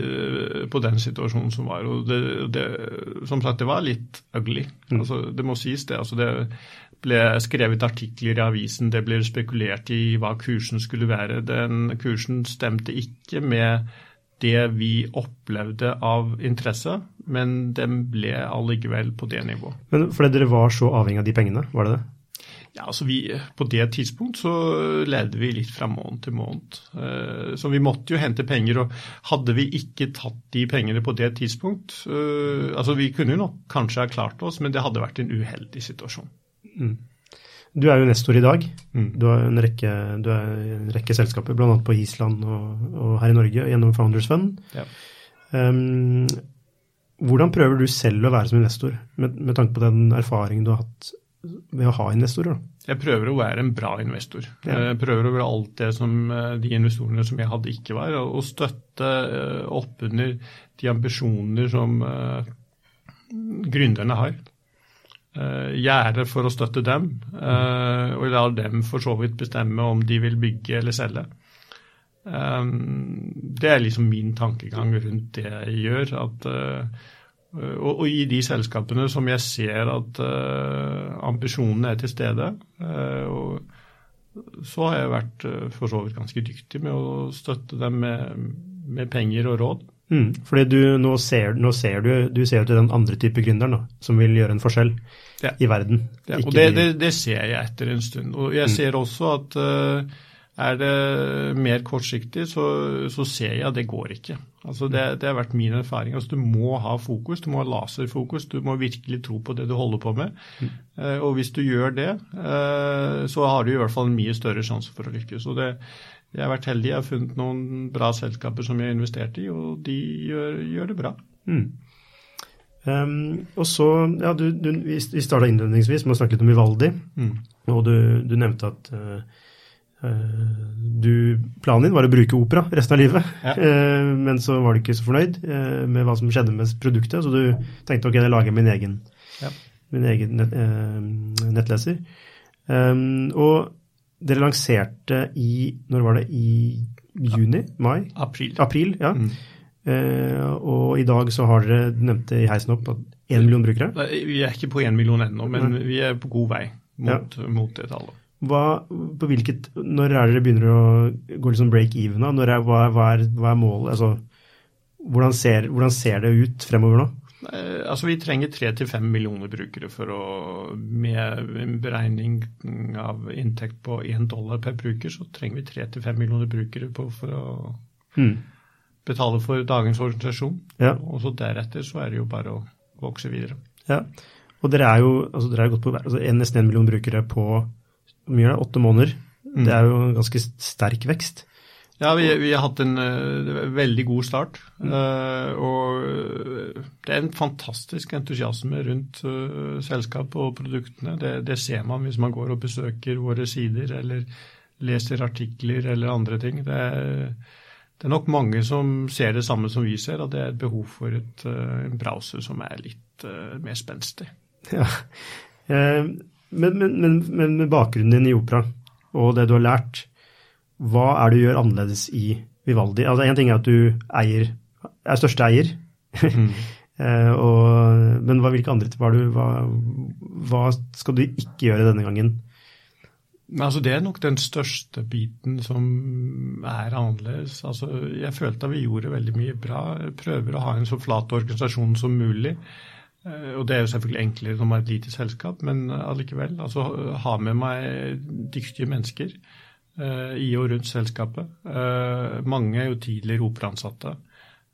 på den situasjonen som var. og det, det, Som sagt, det var litt ugly. Mm. Altså, det må sies, det. Altså, det ble skrevet artikler i avisen, det ble spekulert i hva kursen skulle være. Den kursen stemte ikke med det vi opplevde av interesse, men den ble allikevel på det nivået. Men Fordi dere var så avhengig av de pengene, var det det? Ja, altså vi, På det tidspunkt så levde vi litt fra måned til måned. Eh, så vi måtte jo hente penger. og Hadde vi ikke tatt de pengene på det tidspunkt eh, altså Vi kunne jo nok kanskje ha klart oss, men det hadde vært en uheldig situasjon. Mm. Du er jo nestor i dag. Mm. Du har en rekke, du er en rekke selskaper, bl.a. på Island og, og, her i Norge gjennom Founders Fund. Ja. Um, hvordan prøver du selv å være som investor, med, med tanke på den erfaringen du har hatt ved å ha investorer? Jeg prøver å være en bra investor. Jeg prøver å være alt det som eh, de investorene som jeg hadde, ikke var. Og støtte eh, opp under de ambisjoner som uh, gründerne har. Gjerde for å støtte dem, og la dem for så vidt bestemme om de vil bygge eller selge. Det er liksom min tankegang rundt det jeg gjør. at Eh, og, og, i de selskapene som jeg ser at uh, ambisjonene er til stede, uh, så har jeg vært uh, for så vidt ganske dyktig med å støtte dem med, med penger og råd. Mm, fordi du, nå, ser, nå ser du, du ser til den andre type gründeren som vil gjøre en forskjell ja. i verden. Ja, og det, det, det, ser jeg etter en stund. Og jeg mm. ser også at Er det mer kortsiktig, så, så ser jeg at det går ikke. Altså det, det, har vært min erfaring. Altså du må ha fokus, du må ha laserfokus. Du må virkelig tro på det du holder på med. Mm. Eh, og hvis du gjør det, eh, så har du i hvert fall en mye større sjanse for å lykkes. Og det, jeg har vært heldig, jeg har funnet noen bra selskaper som jeg har investert i, og de gjør, gjør det bra. Mm. Um, og så, ja, du, du, Vi starta innledningsvis med å snakke litt om Vivaldi. Mm. Og du, du nevnte at uh, du, planen din var å bruke opera resten av livet, ja. Eh, men så var du ikke så fornøyd eh, med hva som skjedde med produktet, så du tenkte ok, jeg lager min egen, ja. min egen nett, eh, nettleser. Og dere lanserte i Når var det? I juni? Mai? April. April, ja. Mm. Og i dag så har dere, du nevnte i heisen opp, én million brukere? Vi er ikke på én million ennå, men vi er på god vei mot, ja. mot det tallet. Hva, på hvilket, når er det dere begynner å gå liksom break even? da? Er, hva, hva, er, hva, er, målet? Altså, hvordan, ser, hvordan, ser, det ut fremover nå? Eh, altså Vi trenger tre til fem millioner brukere for å, med en beregning av inntekt på én dollar per bruker, så trenger vi tre til fem millioner brukere på, for å mm. betale for dagens organisasjon. Ja. Og så deretter så er det jo bare å vokse videre. Ja, og dere er jo altså dere er gått på altså, nesten 1 million brukere på hvor mye er det, åtte måneder. Mm. Det er jo en ganske sterk vekst. Ja, vi, vi har hatt en uh, veldig god start. Mm. Uh, og det er en fantastisk entusiasme rundt uh, selskapet og produktene. Det, det, ser man hvis man går og besøker våre sider eller leser artikler eller andre ting. Det er, det er nok mange som ser det samme som vi ser, at det er et behov for et, en browser som er litt mer spenstig. Ja. Men, men, men, men, med bakgrunnen din i opera og det du har lært, hva er det du gjør annerledes i Vivaldi? Altså Én ting er at du eier, er største eier, mm. Eh, og, men hva, hvilke andre hva, du, hva, hva, skal du ikke gjøre denne gangen? Altså Det er nok den største biten som er annerledes. Altså Jeg følte at vi gjorde veldig mye bra. Prøver å ha en så flat organisasjon som mulig. Eh, og det er jo selvfølgelig enklere når man er et lite selskap, men allikevel. Altså ha med meg dyktige mennesker uh, i og rundt selskapet. Uh, mange er jo tidligere operaansatte.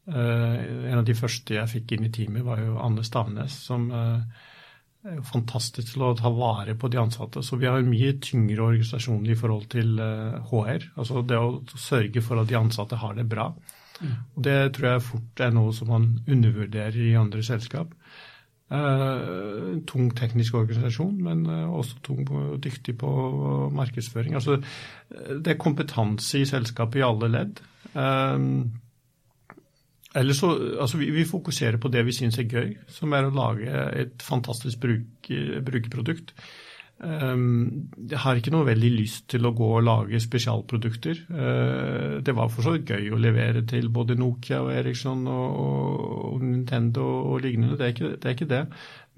Uh, en av de første jeg fikk inn i teamet, var jo Anne Stavnes, som er jo fantastisk til å ta vare på de ansatte. Så vi har en mye tyngre organisasjon i forhold til HR. Altså det å sørge for at de ansatte har det bra. Mm. Og Det tror jeg fort er noe som man undervurderer i andre selskap. Uh, tung teknisk organisasjon, men uh, også tung dyktig på markedsføring. Altså, det er kompetanse i selskapet i alle ledd. Uh, så, altså, vi, vi, fokuserer på det vi syns er gøy, som er å lage et fantastisk bruk, brukerprodukt. Ehm, jeg har ikke noe veldig lyst til å gå og lage spesialprodukter. Eh, det var for så vidt gøy å levere til både Nokia og Eriksson og, og Nintendo og lignende, det er ikke det. Er ikke det.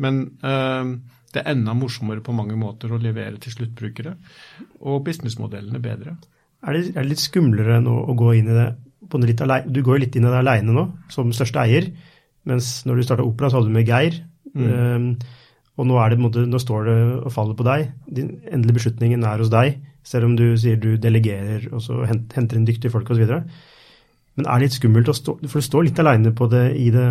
Men uh, det er enda morsommere på mange måter å levere til sluttbrukere, og businessmodellene bedre. Er det, er det litt skumlere nå å gå inn i det litt alene? Du går jo litt inn i det aleine nå, som største eier, mens når du starta Opera, så hadde du med Geir. Mm. Uh, og nå, det, nå, står det og faller på deg. Den endelige beslutningen er hos deg, selv om du sier du delegerer og så henter inn dyktige folk osv. Men er det litt skummelt å stå For du står litt aleine på det i det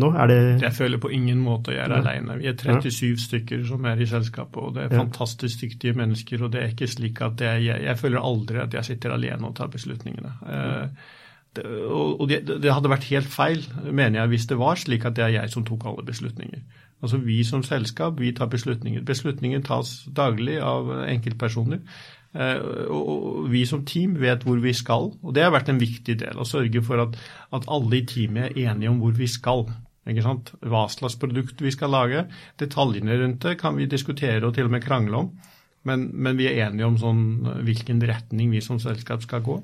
nå? Er det Jeg føler på ingen måte jeg er ja. aleine. Vi er 37 ja. stykker som er i selskapet, og det er ja. fantastisk dyktige mennesker. Og det er ikke slik at jeg, jeg, jeg føler aldri at jeg sitter alene og tar beslutningene. Uh, og det, det, hadde vært helt feil, mener jeg, hvis det var slik at det er jeg som tok alle beslutninger. Altså Vi som selskap vi tar beslutninger. Beslutninger tas daglig av enkeltpersoner. Eh, og vi som team vet hvor vi skal, og det har vært en viktig del. Å sørge for at, at alle i teamet er enige om hvor vi skal. Hva slags produkt vi skal lage. Detaljene rundt det kan vi diskutere og til og med krangle om. Men, men vi er enige om sånn, hvilken retning vi som selskap skal gå.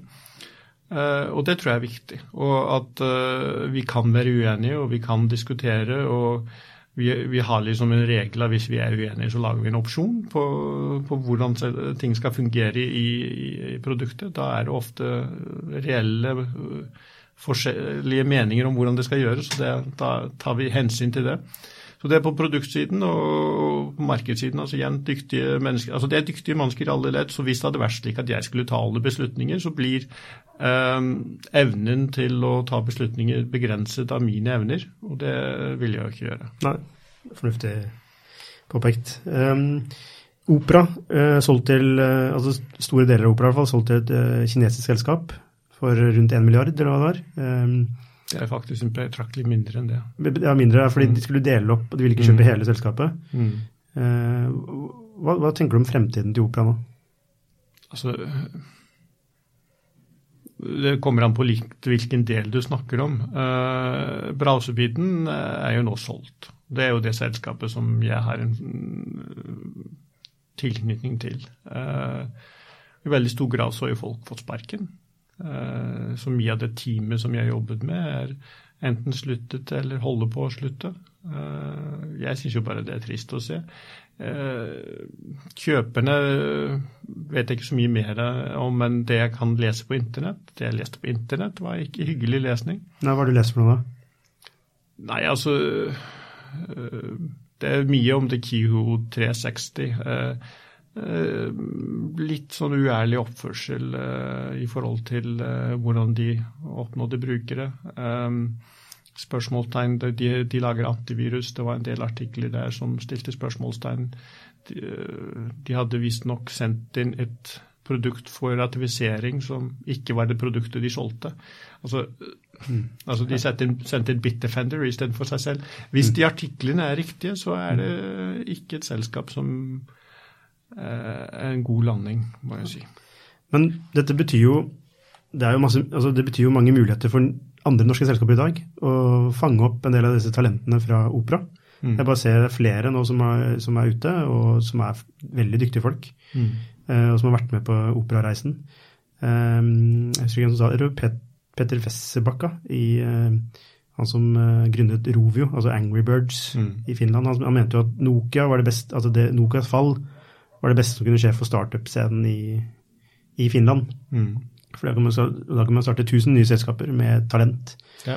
Uh, og det tror jeg er viktig. Og at uh, vi kan være uenige, og vi kan diskutere. og vi, vi, har liksom en regel at hvis vi er uenige, så lager vi en opsjon på, på hvordan ting skal fungere i, i, produktet. Da er det ofte reelle forskjellige meninger om hvordan det skal gjøres, det, da tar vi hensyn til det. Så det er på produktsiden og på markedssiden. altså igjen dyktige mennesker, altså Det er dyktige mennesker i alle ledd. Så hvis det hadde vært slik at jeg skulle ta alle beslutninger, så blir eh, evnen til å ta beslutninger begrenset av mine evner. Og det vil jeg jo ikke gjøre. Nei, fornuftig påpekt. Um, opera, uh, solgt til, uh, altså store deler av opera i hvert fall, solgt til et uh, kinesisk selskap for rundt 1 milliard, eller hva det var. Um, det er faktisk betraktelig mindre enn det. Ja, mindre, fordi mm. de skulle dele opp, og de ville ikke kjøpe mm. hele selskapet. Mm. Uh, hva, hva, tenker du om fremtiden til opera nå? Altså, det kommer an på likt hvilken del du snakker om. Uh, Brausebiten er jo nå solgt. Det er jo det selskapet som jeg har en tilknytning til. Uh, I veldig stor grad så har jo folk fått sparken. Eh, så mye av det teamet som jeg jobbet med, er enten sluttet eller holder på å slutte. Eh, jeg syns jo bare det er trist å se. Eh, kjøperne vet jeg ikke så mye mer om enn det jeg kan lese på internett. Det jeg leste på internett, var ikke hyggelig lesning. Nei, Hva har du lest for noe, da? Nei, altså Det er mye om The Kiho 360. Eh, litt sånn uærlig oppførsel eh, i forhold til eh, hvordan de oppnådde brukere. Spørsmålstegn de, de, lager antivirus. Det var en del artikler der som stilte spørsmålstegn. De, de hadde visstnok sendt inn et produkt for ratifisering som ikke var det produktet de solgte. Altså, mm. altså De sendte inn, sendte inn Bitdefender istedenfor seg selv. Hvis mm. de artiklene er riktige, så er det ikke et selskap som en god landing, må jeg si. Men dette betyr jo det, jo masse, altså det betyr jo mange muligheter for andre norske selskaper i dag å fange opp en del av disse talentene fra opera. Mm. Jeg bare ser flere nå som er, som er, ute, og som er veldig dyktige folk. Mm. Eh, og som har vært med på operareisen. Eh, jeg husker en som sa det, Pet, Petter Wesserbakka, eh, han som grunnet Rovio, altså Angry Birds mm. i Finland. Han, mente jo at Nokia var det beste, altså det, Nokias fall var det beste som kunne skje for startup-scenen i, i, Finland. Mm. For da kan, man, da kan man starte 1000 nye selskaper med talent. Ja.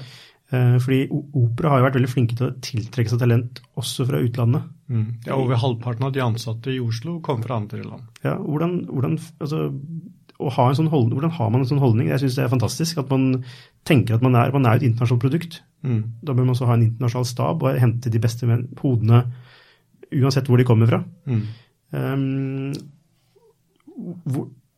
Eh, fordi opera har jo vært veldig flinke til å tiltrekke seg talent også fra utlandet. Mm. Ja, Over halvparten av de ansatte i Oslo kom fra andre land. Ja, hvordan, hvordan, altså, ha sånn holdning, hvordan har man en sånn holdning? Jeg syns det er fantastisk at man tenker at man er, man er et internasjonalt produkt. Mm. Da bør man også ha en internasjonal stab og hente de beste hodene uansett hvor de kommer fra. Mm.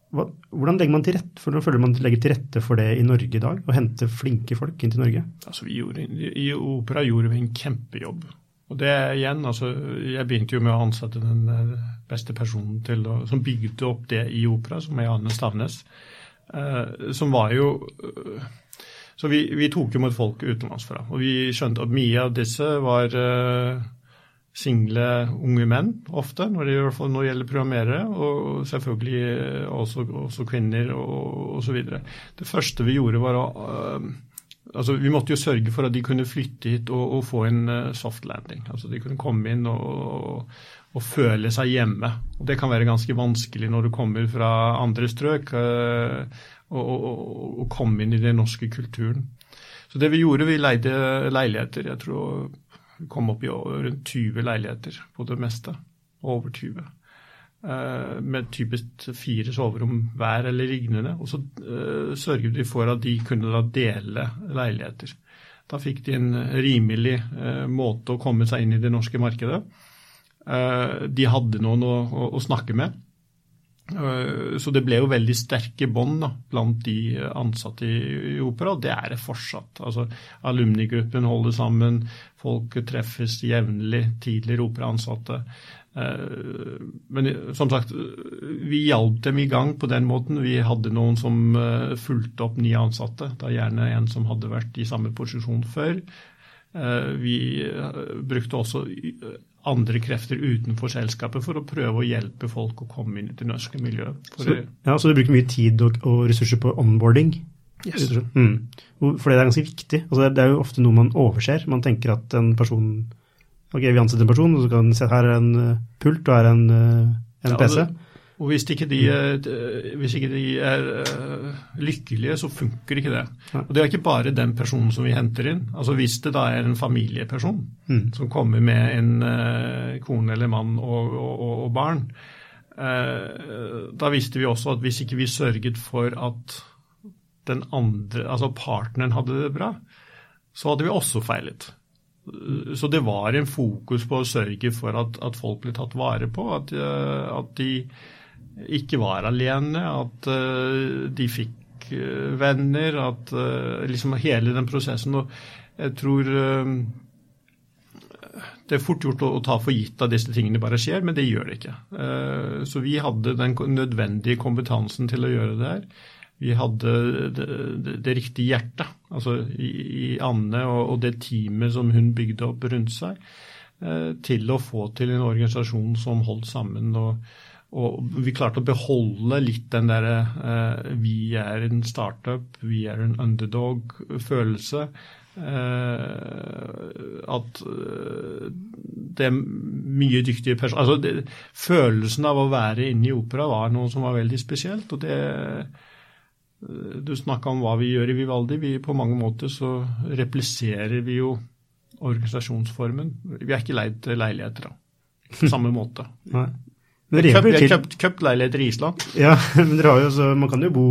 Hva, hvordan legger man til rette for, føler man legger til rette for det i Norge i dag? Å hente flinke folk inn til Norge? Altså, gjorde, I Opera gjorde vi en kjempejobb. Og det igjen, altså, Jeg begynte jo med å ansette den eh, beste personen til som bygde opp det i Opera, som er Anne Stavnes. Uh, som var jo uh, Så vi, vi, tok imot folk utenlandsfra. Og vi skjønte at mye av disse var uh, single unge menn ofte, når det, når det gjelder programmerere, og selvfølgelig eh, også, også kvinner og osv. Det første vi gjorde, var å uh, altså Vi måtte jo sørge for at de kunne flytte hit og, og få en uh, soft landing. Altså De kunne komme inn og, og, føle seg hjemme. Og Det kan være ganske vanskelig når du kommer fra andre strøk, å komme inn i den norske kulturen. Så det vi gjorde, vi leide leiligheter. jeg tror kom opp i rundt 20 leiligheter på det meste. Over 20. Eh, med typisk fire soverom hver eller lignende. Og så uh, sørget vi for at de kunne da dele leiligheter. Da fikk de en rimelig uh, måte å komme seg inn i det norske markedet. De hadde noen å snakke med. Eh, så det ble jo veldig sterke bånd blant de ansatte i, opera, og det er det fortsatt. Altså, Alumnigruppen holder sammen, folk treffes jevnlig, tidligere operaansatte. Eh, men som sagt, vi hjalp dem i gang på den måten. Vi hadde noen som eh, fulgte opp nye ansatte, da gjerne en som hadde vært i samme posisjon før. Vi brukte også andre krefter utenfor selskapet for å prøve å hjelpe folk å komme inn i det norske miljøet. Så, ja, så du bruker mye tid og, og ressurser på onboarding? Yes. Mm. For det er ganske viktig. Altså, det er jo ofte noe man overser. Man tenker at en person Ok, vi ansetter en person, og så kan se her er en uh, pult og her er en, uh, en ja, PC. Det, Og hvis ikke de, hvis ikke de er lykkelige, så funker ikke det. Og det er ikke bare den personen som vi henter inn. Altså Hvis det da er en familieperson mm. som kommer med en kone eller mann og, og, og barn, da visste vi også at hvis ikke vi sørget for at den andre, altså partneren hadde det bra, så hadde vi også feilet. Så det var en fokus på å sørge for at, at folk ble tatt vare på, at, at, de ikke var alene, at de fikk venner, at liksom hele den prosessen. Og jeg tror det er fort gjort å, ta for gitt at disse tingene bare skjer, men det gjør det ikke. Så vi hadde den nødvendige kompetansen til å gjøre det her vi hadde det, det, det riktige hjertet altså i, i Anne og, og, det teamet som hun bygde opp rundt seg, eh, til å få til en organisasjon som holdt sammen. og, og vi klarte å beholde litt den derre eh, vi er en startup, vi er en underdog-følelse. Eh, at eh, det er mye dyktige personer altså Følelsen av å være inne i opera var noe som var veldig spesielt. og det Eh, du snakka om hva vi gjør i Vivaldi. Vi, på mange måter så repliserer vi jo organisasjonsformen. Vi er ikke leid til leiligheter da, på samme måte. Nei. Vi har kjøpt, kjøpt, leiligheter i Island. Ja, men jo man kan jo bo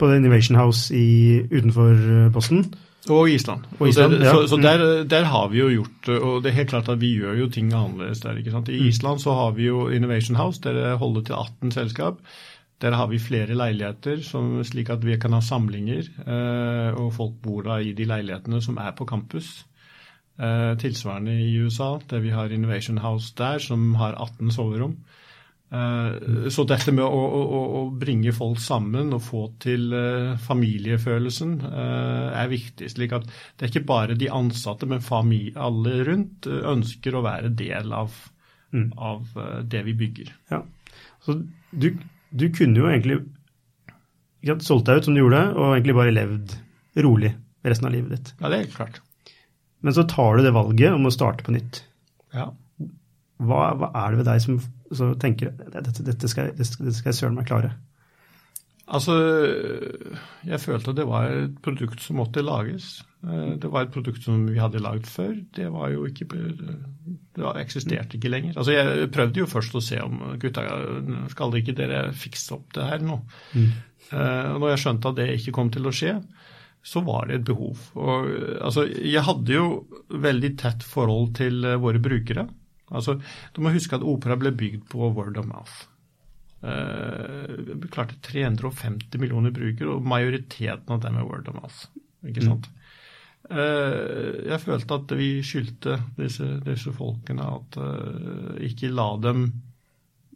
på The Innovation House i, utenfor Posten. Eh, og Island. Og Island så, ja. så, så mm. der, der, har vi jo gjort Og det er helt klart at vi gjør jo ting annerledes der. ikke sant? I mm. Island så har vi jo Innovation House, der det holder til 18 selskap. Der har vi flere leiligheter, som, slik at vi kan ha samlinger. Eh, og folk bor da i de leilighetene som er på campus. Eh, tilsvarende i USA, der vi har Innovation House der, som har 18 soverom. Eh, så dette med å, å, å, bringe folk sammen og få til eh, familiefølelsen eh, er viktig. slik at det er ikke bare de ansatte, men familie, alle rundt ønsker å være del av, mm. av det vi bygger. Ja, så du du kunne jo egentlig ikke solgt deg ut som du gjorde, og egentlig bare levd rolig resten av livet ditt. Ja, det er klart. Men så tar du det valget om å starte på nytt. Ja. Hva, hva er det ved deg som tenker dette, dette, skal, dette skal jeg søren meg klare? Altså, jeg følte det var et produkt som måtte lages. Eh, det var et produkt som vi hadde lagd før. Det var jo ikke Det eksisterte ikke lenger. Altså, jeg prøvde jo først å se om gutta, skal ikke dere fikse opp det her nå? Mm. Uh, når jeg skjønte at det ikke kom til å skje, så var det et behov. Og, altså, jeg hadde jo veldig tett forhold til våre brukere. Altså, du må huske at opera ble bygd på word of mouth. Uh, klarte 350 millioner brukere, og majoriteten av dem er word of mouth. Ikke sant? Mm. Uh, jeg følte at vi skyldte disse, disse folkene at uh, ikke la dem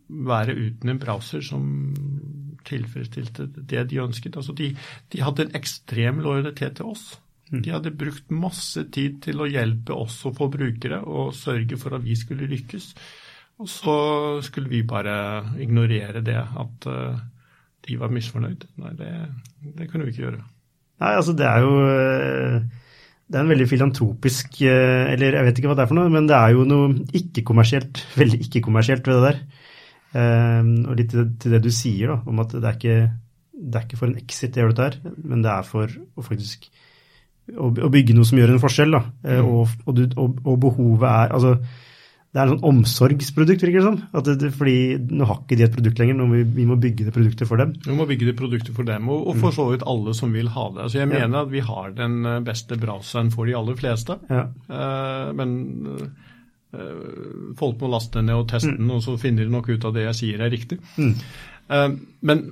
være uten en browser som tilfredsstilte det de ønsket. Altså de, de hadde en ekstrem lojalitet til oss. Mm. De hadde brukt masse tid til å hjelpe oss å få brukere og sørge for at vi skulle lykkes. Og så skulle vi bare ignorere det, at uh, de var misfornøyd. Nei, det, det, kunne vi ikke gjøre. Nei, altså det er jo eh, Det er en veldig filantropisk eh, Eller jeg vet ikke hva det er for noe, men det er jo noe ikke-kommersielt, veldig ikke-kommersielt ved det der. Og litt til, det du sier, da, om at det er ikke, det er ikke for en exit det gjør dette her, men det er for å faktisk å, bygge noe som gjør en forskjell. da, mm. og, og, du, og, og behovet er altså det er en sånn omsorgsprodukt, virker det som. At det, fordi nå har ikke de et produkt lenger, nå må vi, vi må bygge det produktet for dem. Vi må bygge det produktet for dem, og, for så vidt alle som vil ha det. Altså jeg mener ja. at vi har den eh, beste browseren for de aller fleste. Ja. Uh, men uh, folk må laste den ned og teste mm. den, og så finner de nok ut av det jeg sier er riktig. Mm. Uh, men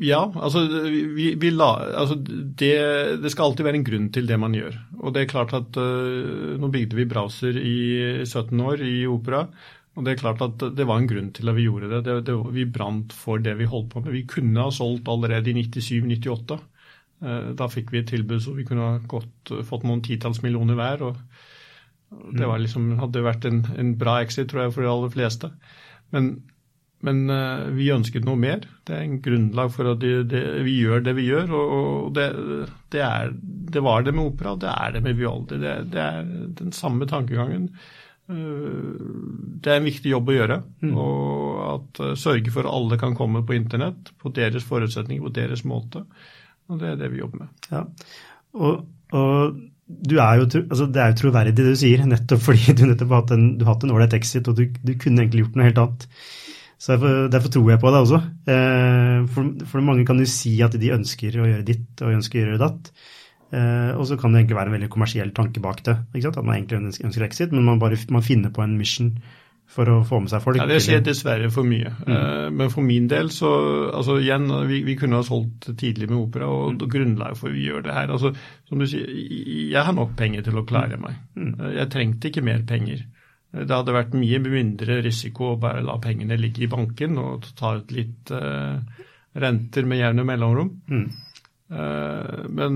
ja, altså, vi, vi la, altså det, det, skal alltid være en grunn til det man gjør. Og det er klart at uh, Nå bygde vi browser i 17 år i Opera. Og det er klart at det var en grunn til at vi gjorde det. det, det vi brant for det vi holdt på med. Vi kunne ha solgt allerede i 97-98. Uh, eh, da fikk vi et tilbud så vi kunne ha gått, fått noen titalls millioner hver. og Det liksom, hadde vært en, en bra exit, tror jeg, for de aller fleste. Men men uh, vi ønsket noe mer. Det er en grunnlag for at de, de, vi gjør det vi gjør. Og, det, det, er, det, var det med opera, og det er det med Vivaldi. Det, er den samme tankegangen. Det er en viktig jobb å gjøre. Mm. Og at sørge for at alle kan komme på internett på deres forutsetninger, på deres måte. Og det er det vi jobber med. Ja. Og, og du er jo, altså det er jo troverdig det du sier, nettopp fordi du nettopp har hatt en, du har hatt en ålreit exit, og du, du, kunne egentlig gjort noe helt annet. Så derfor, derfor tror jeg på det også. Eh, for, for, mange kan jo si at de ønsker å gjøre ditt og ønsker å gjøre datt. Eh, og så kan det egentlig være en veldig kommersiell tanke bak det. At man egentlig ønsker exit, men man bare man finner på en mission for å få med seg folk. Ja, Det skjer dessverre for mye. Mm. Uh, men for min del, så altså igjen, vi, vi, kunne ha solgt tidlig med opera, og mm. grunnlaget for vi gjør det her altså, Som du sier, jeg har nok penger til å klare meg. Mm. Uh, jeg trengte ikke mer penger. Uh, det hadde vært mye mindre risiko å bare la pengene ligge i banken og ta ut litt renter med jevne mellomrom. Mm. men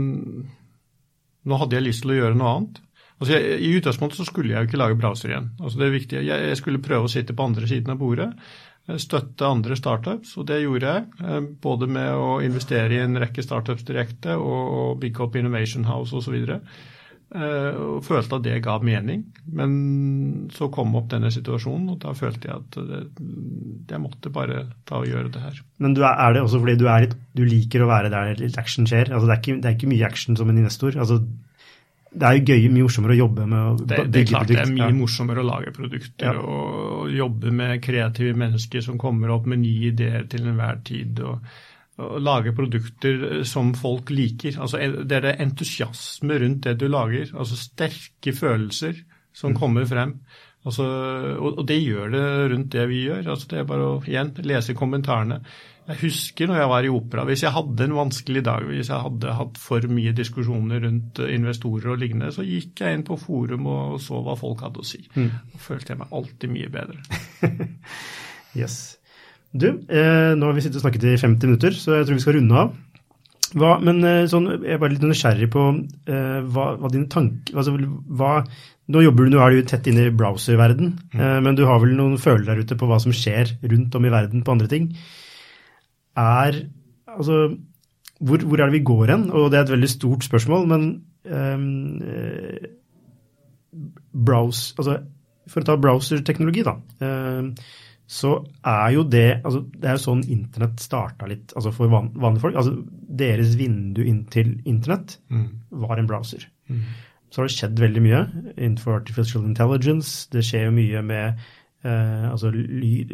nå hadde jeg lyst til å gjøre noe annet. Altså jeg, I utgangspunktet så skulle jeg jo ikke lage browser igjen. Altså det er viktig. Jeg, jeg, skulle prøve å sitte på andre siden av bordet, eh, støtte andre startups, og det gjorde jeg. Både med å investere i en rekke startups direkte og, og bygge opp Innovation House osv. Eh, og følte at det ga mening. Men så kom opp denne situasjonen, og da følte jeg at det, jeg måtte bare ta og gjøre det her. Men er, er det også fordi du, litt, du, liker å være der litt action skjer? Altså det, er ikke, det er ikke mye action som en investor. Altså det er jo gøy, mye morsommere å jobbe med å bygge produkter. Det er klart det er mye ja. morsommere å lage produkter ja. og jobbe med kreative mennesker som kommer opp med nye ideer til enhver tid. og, og lage produkter som folk liker. Altså, det er det entusiasme rundt det du lager. altså Sterke følelser som mm. kommer frem. Altså, og, og, det gjør det rundt det vi gjør. altså Det er bare å igjen lese kommentarene. Jeg husker når jeg var i opera, hvis jeg hadde en vanskelig dag, hvis jeg hadde hatt for mye diskusjoner rundt eh, investorer og lignende, så gikk jeg inn på forum og så hva folk hadde å si. Mm. Og følte jeg meg alltid mye bedre. yes. Du, eh, nå har vi sittet og snakket i 50 minutter, så jeg tror vi skal runde av. Hva, men eh, sånn, jeg er bare litt nysgjerrig på eh, hva, hva dine tanker altså, hva, Nå jobber du, nå er du tett inne i browserverden, mm. eh, men du har vel noen følelser der ute på hva som skjer rundt om i verden på andre ting er Altså, hvor, hvor, er det vi går hen? Og det er et veldig stort spørsmål, men eh, browse, altså, For å ta browserteknologi, da. Um, så er jo det altså Det er jo sånn internett starta litt altså for van, vanlige folk. altså Deres vindu inn til internett mm. var en browser. Mm. Så har det skjedd veldig mye innenfor artificial intelligence. Det skjer jo mye med Eh, altså ly,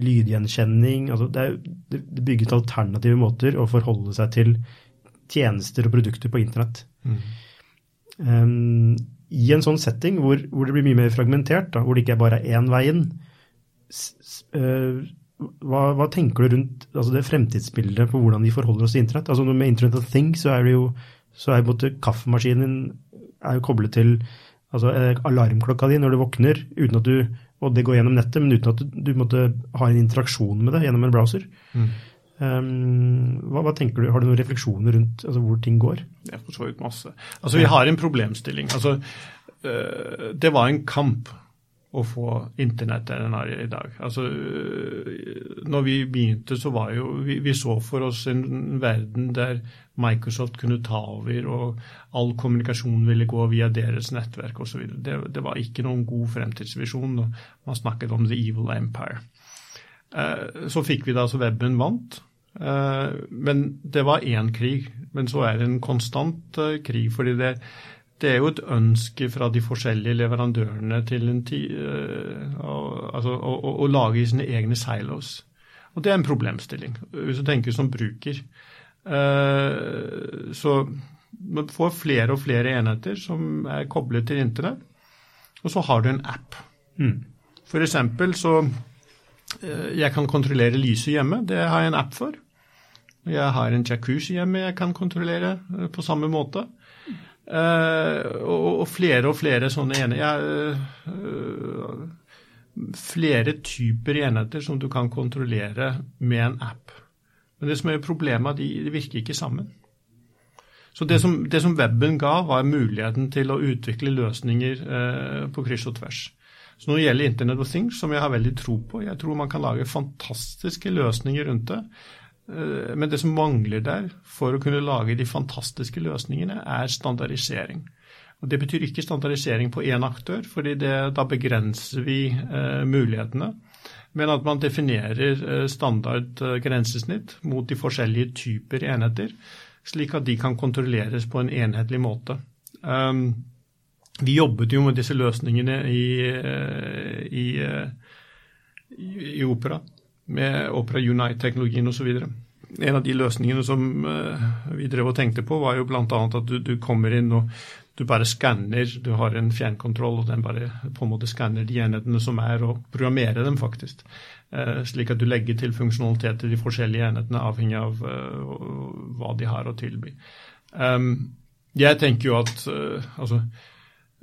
lydgjenkjenning altså det, er, det bygget alternative måter å forholde seg til tjenester og produkter på internett. Mm. Um, I en sånn setting hvor, hvor, det blir mye mer fragmentert, da, hvor det ikke bare er én vei inn, hva, hva, tenker du rundt altså det fremtidsbildet på hvordan vi forholder oss til internett? Altså Med Internet of Things så er det jo så er måte, kaffemaskinen er jo koblet til altså, alarmklokka di når du våkner, uten at du og det går gjennom nettet, men uten at du, du måtte ha en interaksjon med det gjennom en browser. Mm. Um, hva, hva, tenker du, Har du noen refleksjoner rundt altså, hvor ting går? Jeg for så vidt masse. Altså, Vi har en problemstilling. Altså, øh, det var en kamp å få internett der den er i dag. Altså, når vi begynte, så var jo vi, vi, så for oss en verden der Microsoft kunne ta over, og all kommunikasjon ville gå via deres nettverk osv. Det, det var ikke noen god fremtidsvisjon. Man snakket om the evil empire. Eh, så fikk vi da så weben vant. Eh, men det var én krig. Men så er det en konstant eh, krig. fordi det det er jo et ønske fra de forskjellige leverandørene til en ti, uh, altså, å, å, å, lage sine egne silos. Og det er en problemstilling, hvis du tenker som bruker. Uh, så man får flere og flere enheter som er koblet til internett, og så har du en app. Mm. For eksempel så uh, Jeg kan kontrollere lyset hjemme, det har jeg en app for. Jeg har en jacuzzi hjemme jeg kan kontrollere på samme måte. Uh, og, og, flere og flere sånne enheter. Uh, flere typer enheter som du kan kontrollere med en app. Men det som er problemet, de, de virker ikke sammen. Så det som, det som, weben ga, var muligheten til å utvikle løsninger uh, på kryss og tvers. Så når det gjelder Internet of Things, som jeg har veldig tro på, jeg tror man kan lage fantastiske løsninger rundt det. Eh, men det som mangler der for å kunne lage de fantastiske løsningene, er standardisering. Og Det betyr ikke standardisering på én aktør, fordi da begrenser vi eh, mulighetene. Men at man definerer eh, standard grensesnitt mot de forskjellige typer enheter, slik at de kan kontrolleres på en enhetlig måte. Vi jobbet jo med disse løsningene i, i, i Opera, med Opera Unite-teknologien osv. En av de løsningene som vi drev og tenkte på, var jo bl.a. at du, du, kommer inn og du bare skanner, du har en fjernkontroll, og den bare på en måte skanner de enhetene som er, og programmerer dem faktisk. Eh, slik at du legger til funksjonalitet til de forskjellige enhetene, avhengig av uh, hva de har å tilby. Um, jeg tenker jo at altså,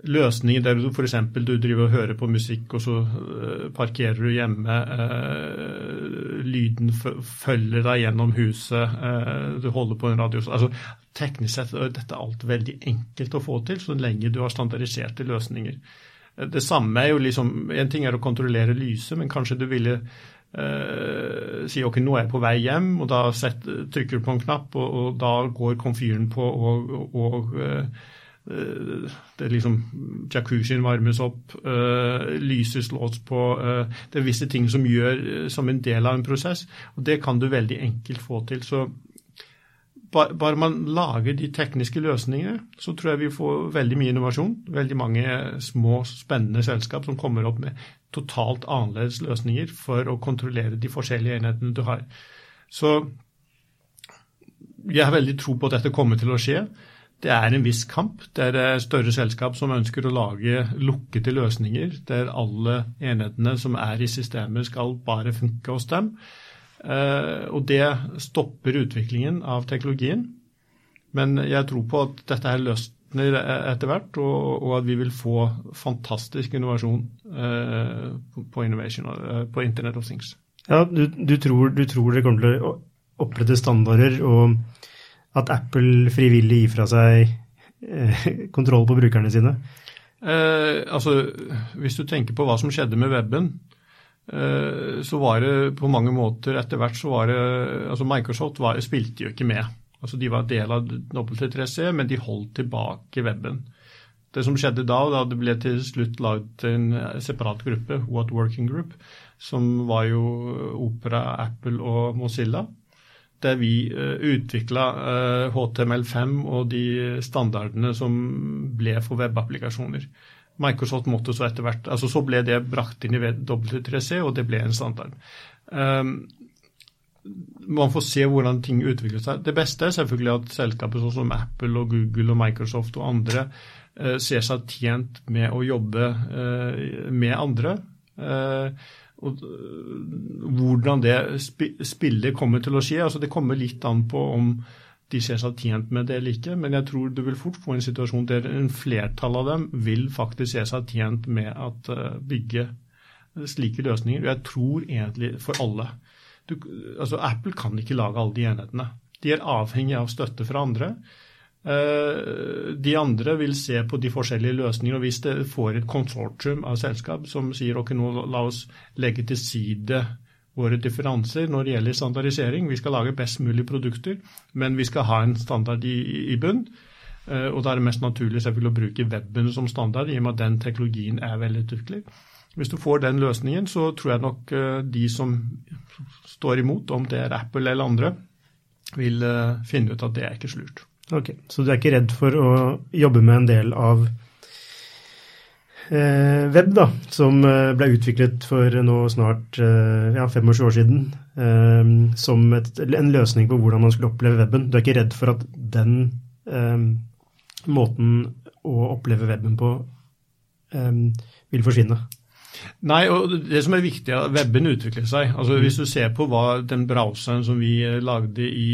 løsninger der du f.eks. du driver og hører på musikk, og så uh, parkerer du hjemme. Uh, lyden følger deg gjennom huset. Uh, du holder på en radio. Altså, teknisk sett er dette alt veldig enkelt å få til, så lenge du har standardiserte løsninger. Det samme er jo liksom En ting er å kontrollere lyset, men kanskje du ville si ok, nå er jeg på vei hjem, og da setter, trykker du på en knapp, og, og da går komfyren på, og, og Eh, det er liksom Jacuzzien varmes opp, uh, lyset slås på. Uh, det er visse ting som gjør som en del av en prosess, og det kan du veldig enkelt få til. Så bare, bare man lager de tekniske løsningene, så tror jeg vi får veldig mye innovasjon. Veldig mange små, spennende selskap som kommer opp med totalt annerledes løsninger for å kontrollere de forskjellige enhetene du har. Så jeg har veldig tro på at dette kommer til å skje det er en viss kamp. Det er større selskap som ønsker å lage lukkede løsninger, der alle enhetene som er i systemet skal bare funke hos dem. Eh, og det stopper utviklingen av teknologien. Men jeg tror på at dette her løsner etter hvert, og, at vi vil få fantastisk innovasjon eh, på, eh, på Internet of Things. Ja, du, du, tror, du tror dere kommer til å opprette standarder og at Apple frivillig gir fra seg eh, kontroll på brukerne sine? Eh, altså, Hvis du tenker på hva som skjedde med weben, eh, så var det på mange måter etter hvert så var det altså Microsoft var, spilte jo ikke med. Altså De var del av W3C, men de holdt tilbake weben. Det som skjedde da, da det ble til slutt laget en separat gruppe, What Working Group, som var jo Opera, Apple og Mozilla der vi eh, utvikla HTML5 eh, og de standardene som ble for webapplikasjoner. Microsoft måtte så etter hvert altså Så ble det brakt inn i W3C, og det ble en standard. Um, man får se hvordan ting utvikler seg. Det beste er selvfølgelig at selskaper sånn som Apple og Google og Microsoft og andre uh, ser seg tjent med å jobbe uh, med andre. Uh, og øh, hvordan det spillet kommer til å skje. altså Det kommer litt an på om de ser seg tjent med det eller ikke. Men jeg tror du vil fort få en situasjon der en flertall av dem vil faktisk se seg tjent med at øh, bygge slike løsninger. Jeg tror egentlig for alle. Du, altså Apple kan ikke lage alle de enhetene. De er avhengig av støtte fra andre. Eh, de andre vil se på de forskjellige løsningene. og Hvis det får et konsortium av selskap som sier ok, nå la oss legge til side våre differanser når det gjelder standardisering. Vi skal lage best mulig produkter, men vi skal ha en standard i, i bunn. Eh, og da er det mest naturlig selvfølgelig å bruke weben som standard, i og med at den teknologien er veldig utviklet. Hvis du får den løsningen, så tror jeg nok eh, de som står imot, om det er Apple eller andre, vil finne ut at det er ikke slurt. Ok, Så du er ikke redd for å jobbe med en del av eh, web, da, som eh, ble utviklet for nå snart eh, ja, 25 år siden, eh, som et, en løsning på hvordan man skulle oppleve weben. Du er ikke redd for at den eh, måten å oppleve weben på eh, vil forsvinne? Nei, og det som er viktig, er at weben utvikler seg. Altså, mm. Hvis du ser på hva den browseren som vi eh, lagde i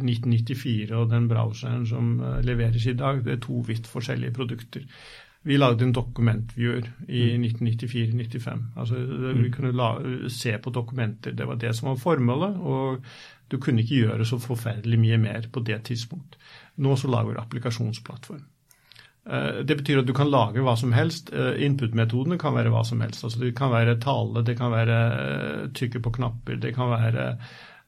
1994 eh, og den browseren som eh, leveres i dag, det er to vidt forskjellige produkter. Vi lagde en dokumentviewer i 1994-95. Mm. Altså, vi mm. kunne la, se på dokumenter. Det var det som var formålet. og du kunne ikke gjøre så forferdelig mye mer på det tidspunkt. Nå så lager vi applikasjonsplattform. Eh, det betyr at du kan lage hva som helst. Eh, input-metodene kan være hva som helst. Altså det kan være tale, det kan være eh, trykke på knapper, det kan være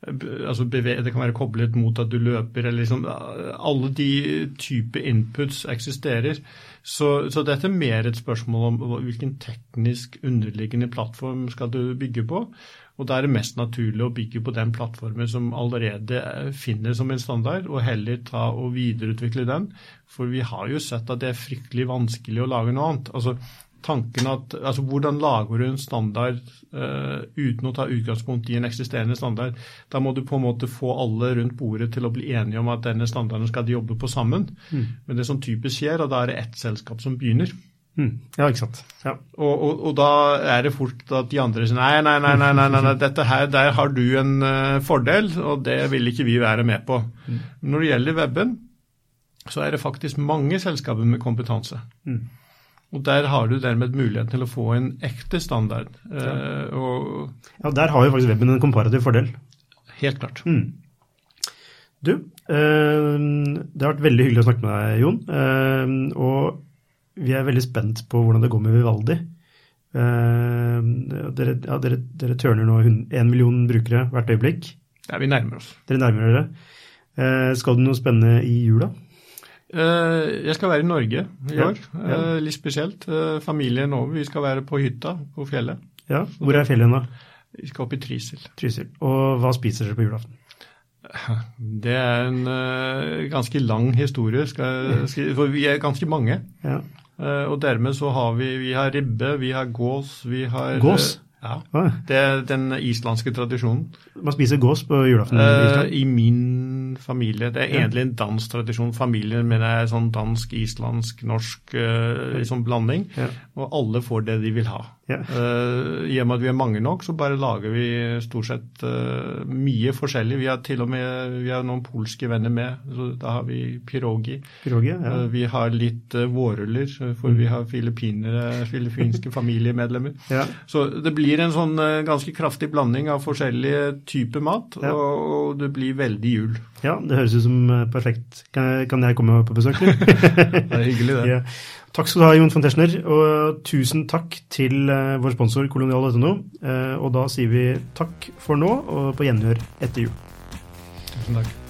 altså Det kan være koblet mot at du løper, eller liksom Alle de typer inputs eksisterer. Så, så, dette er mer et spørsmål om hvilken teknisk underliggende plattform skal du bygge på. Og da er det mest naturlig å bygge på den plattformen som allerede finner som en standard, og heller ta og videreutvikle den. For vi har jo sett at det er fryktelig vanskelig å lage noe annet. Altså, tanken at, altså Hvordan lager du en standard uh, uten å ta utgangspunkt i en eksisterende standard? Da må du på en måte få alle rundt bordet til å bli enige om at denne standarden skal de jobbe på sammen. Mm. Men det som typisk skjer, og da er det ett selskap som begynner. Mm. Ja, ikke sant. Ja. Og, og, og, da er det fort at de andre sier nei, nei, nei, nei, nei, nei, nei dette her, der har du en uh, fordel, og det vil ikke vi være med på. Mm. Når det gjelder weben, så er det faktisk mange selskaper med kompetanse. Mm. Og der har du dermed mulighet til å få en ekte standard. Ja, uh, og, ja der har jo faktisk weben en komparativ fordel. Helt klart. Mm. Du, uh, det har vært veldig hyggelig å snakke med deg, Jon. og vi er veldig spent på hvordan det går med Vivaldi. Uh, dere, ja, dere, dere tørner nå én million brukere hvert øyeblikk. Ja, vi nærmer oss. Dere nærmer dere. Uh, skal du noe spennende i jula? Uh, jeg skal være i Norge i ja, år. Ja. litt spesielt. familien over. Vi skal være på hytta på fjellet. Ja, Hvor er fjellet da? Vi skal opp i Trysil. Trysil. Og hva spiser dere på julaften? Det er en uh, ganske lang historie, skal, for vi er ganske mange. Ja. Uh, og dermed så har vi, vi har ribbe, vi har gås, vi har Gås? Uh, ja. Det er den islandske tradisjonen. Man spiser gås på julaften? I min familie. Det er egentlig en dansk tradisjon. Familien min er sånn dansk, islandsk, norsk liksom blanding. Ja. Og alle får det de vil ha. Ja. Uh, I og med at vi er mange nok, så bare lager vi stort sett uh, mye forskjellig. Vi har til og med vi har noen polske venner med. så Da har vi pirogi. pirogi ja. uh, vi har litt vårruller, for mm. vi har filippinske familiemedlemmer. Ja. Så det blir en sånn ganske kraftig blanding av forskjellige typer mat, og, og, det blir veldig jul. Ja, det høres ut som perfekt. Kan, kan jeg komme på besøk? det er hyggelig, det. Takk skal du ha, Jon von Tetzschner. og tusen takk til uh, vår sponsor kolonial.no. Uh, og da sier vi takk for nå, og på gjenhør etter jul. Tusen takk.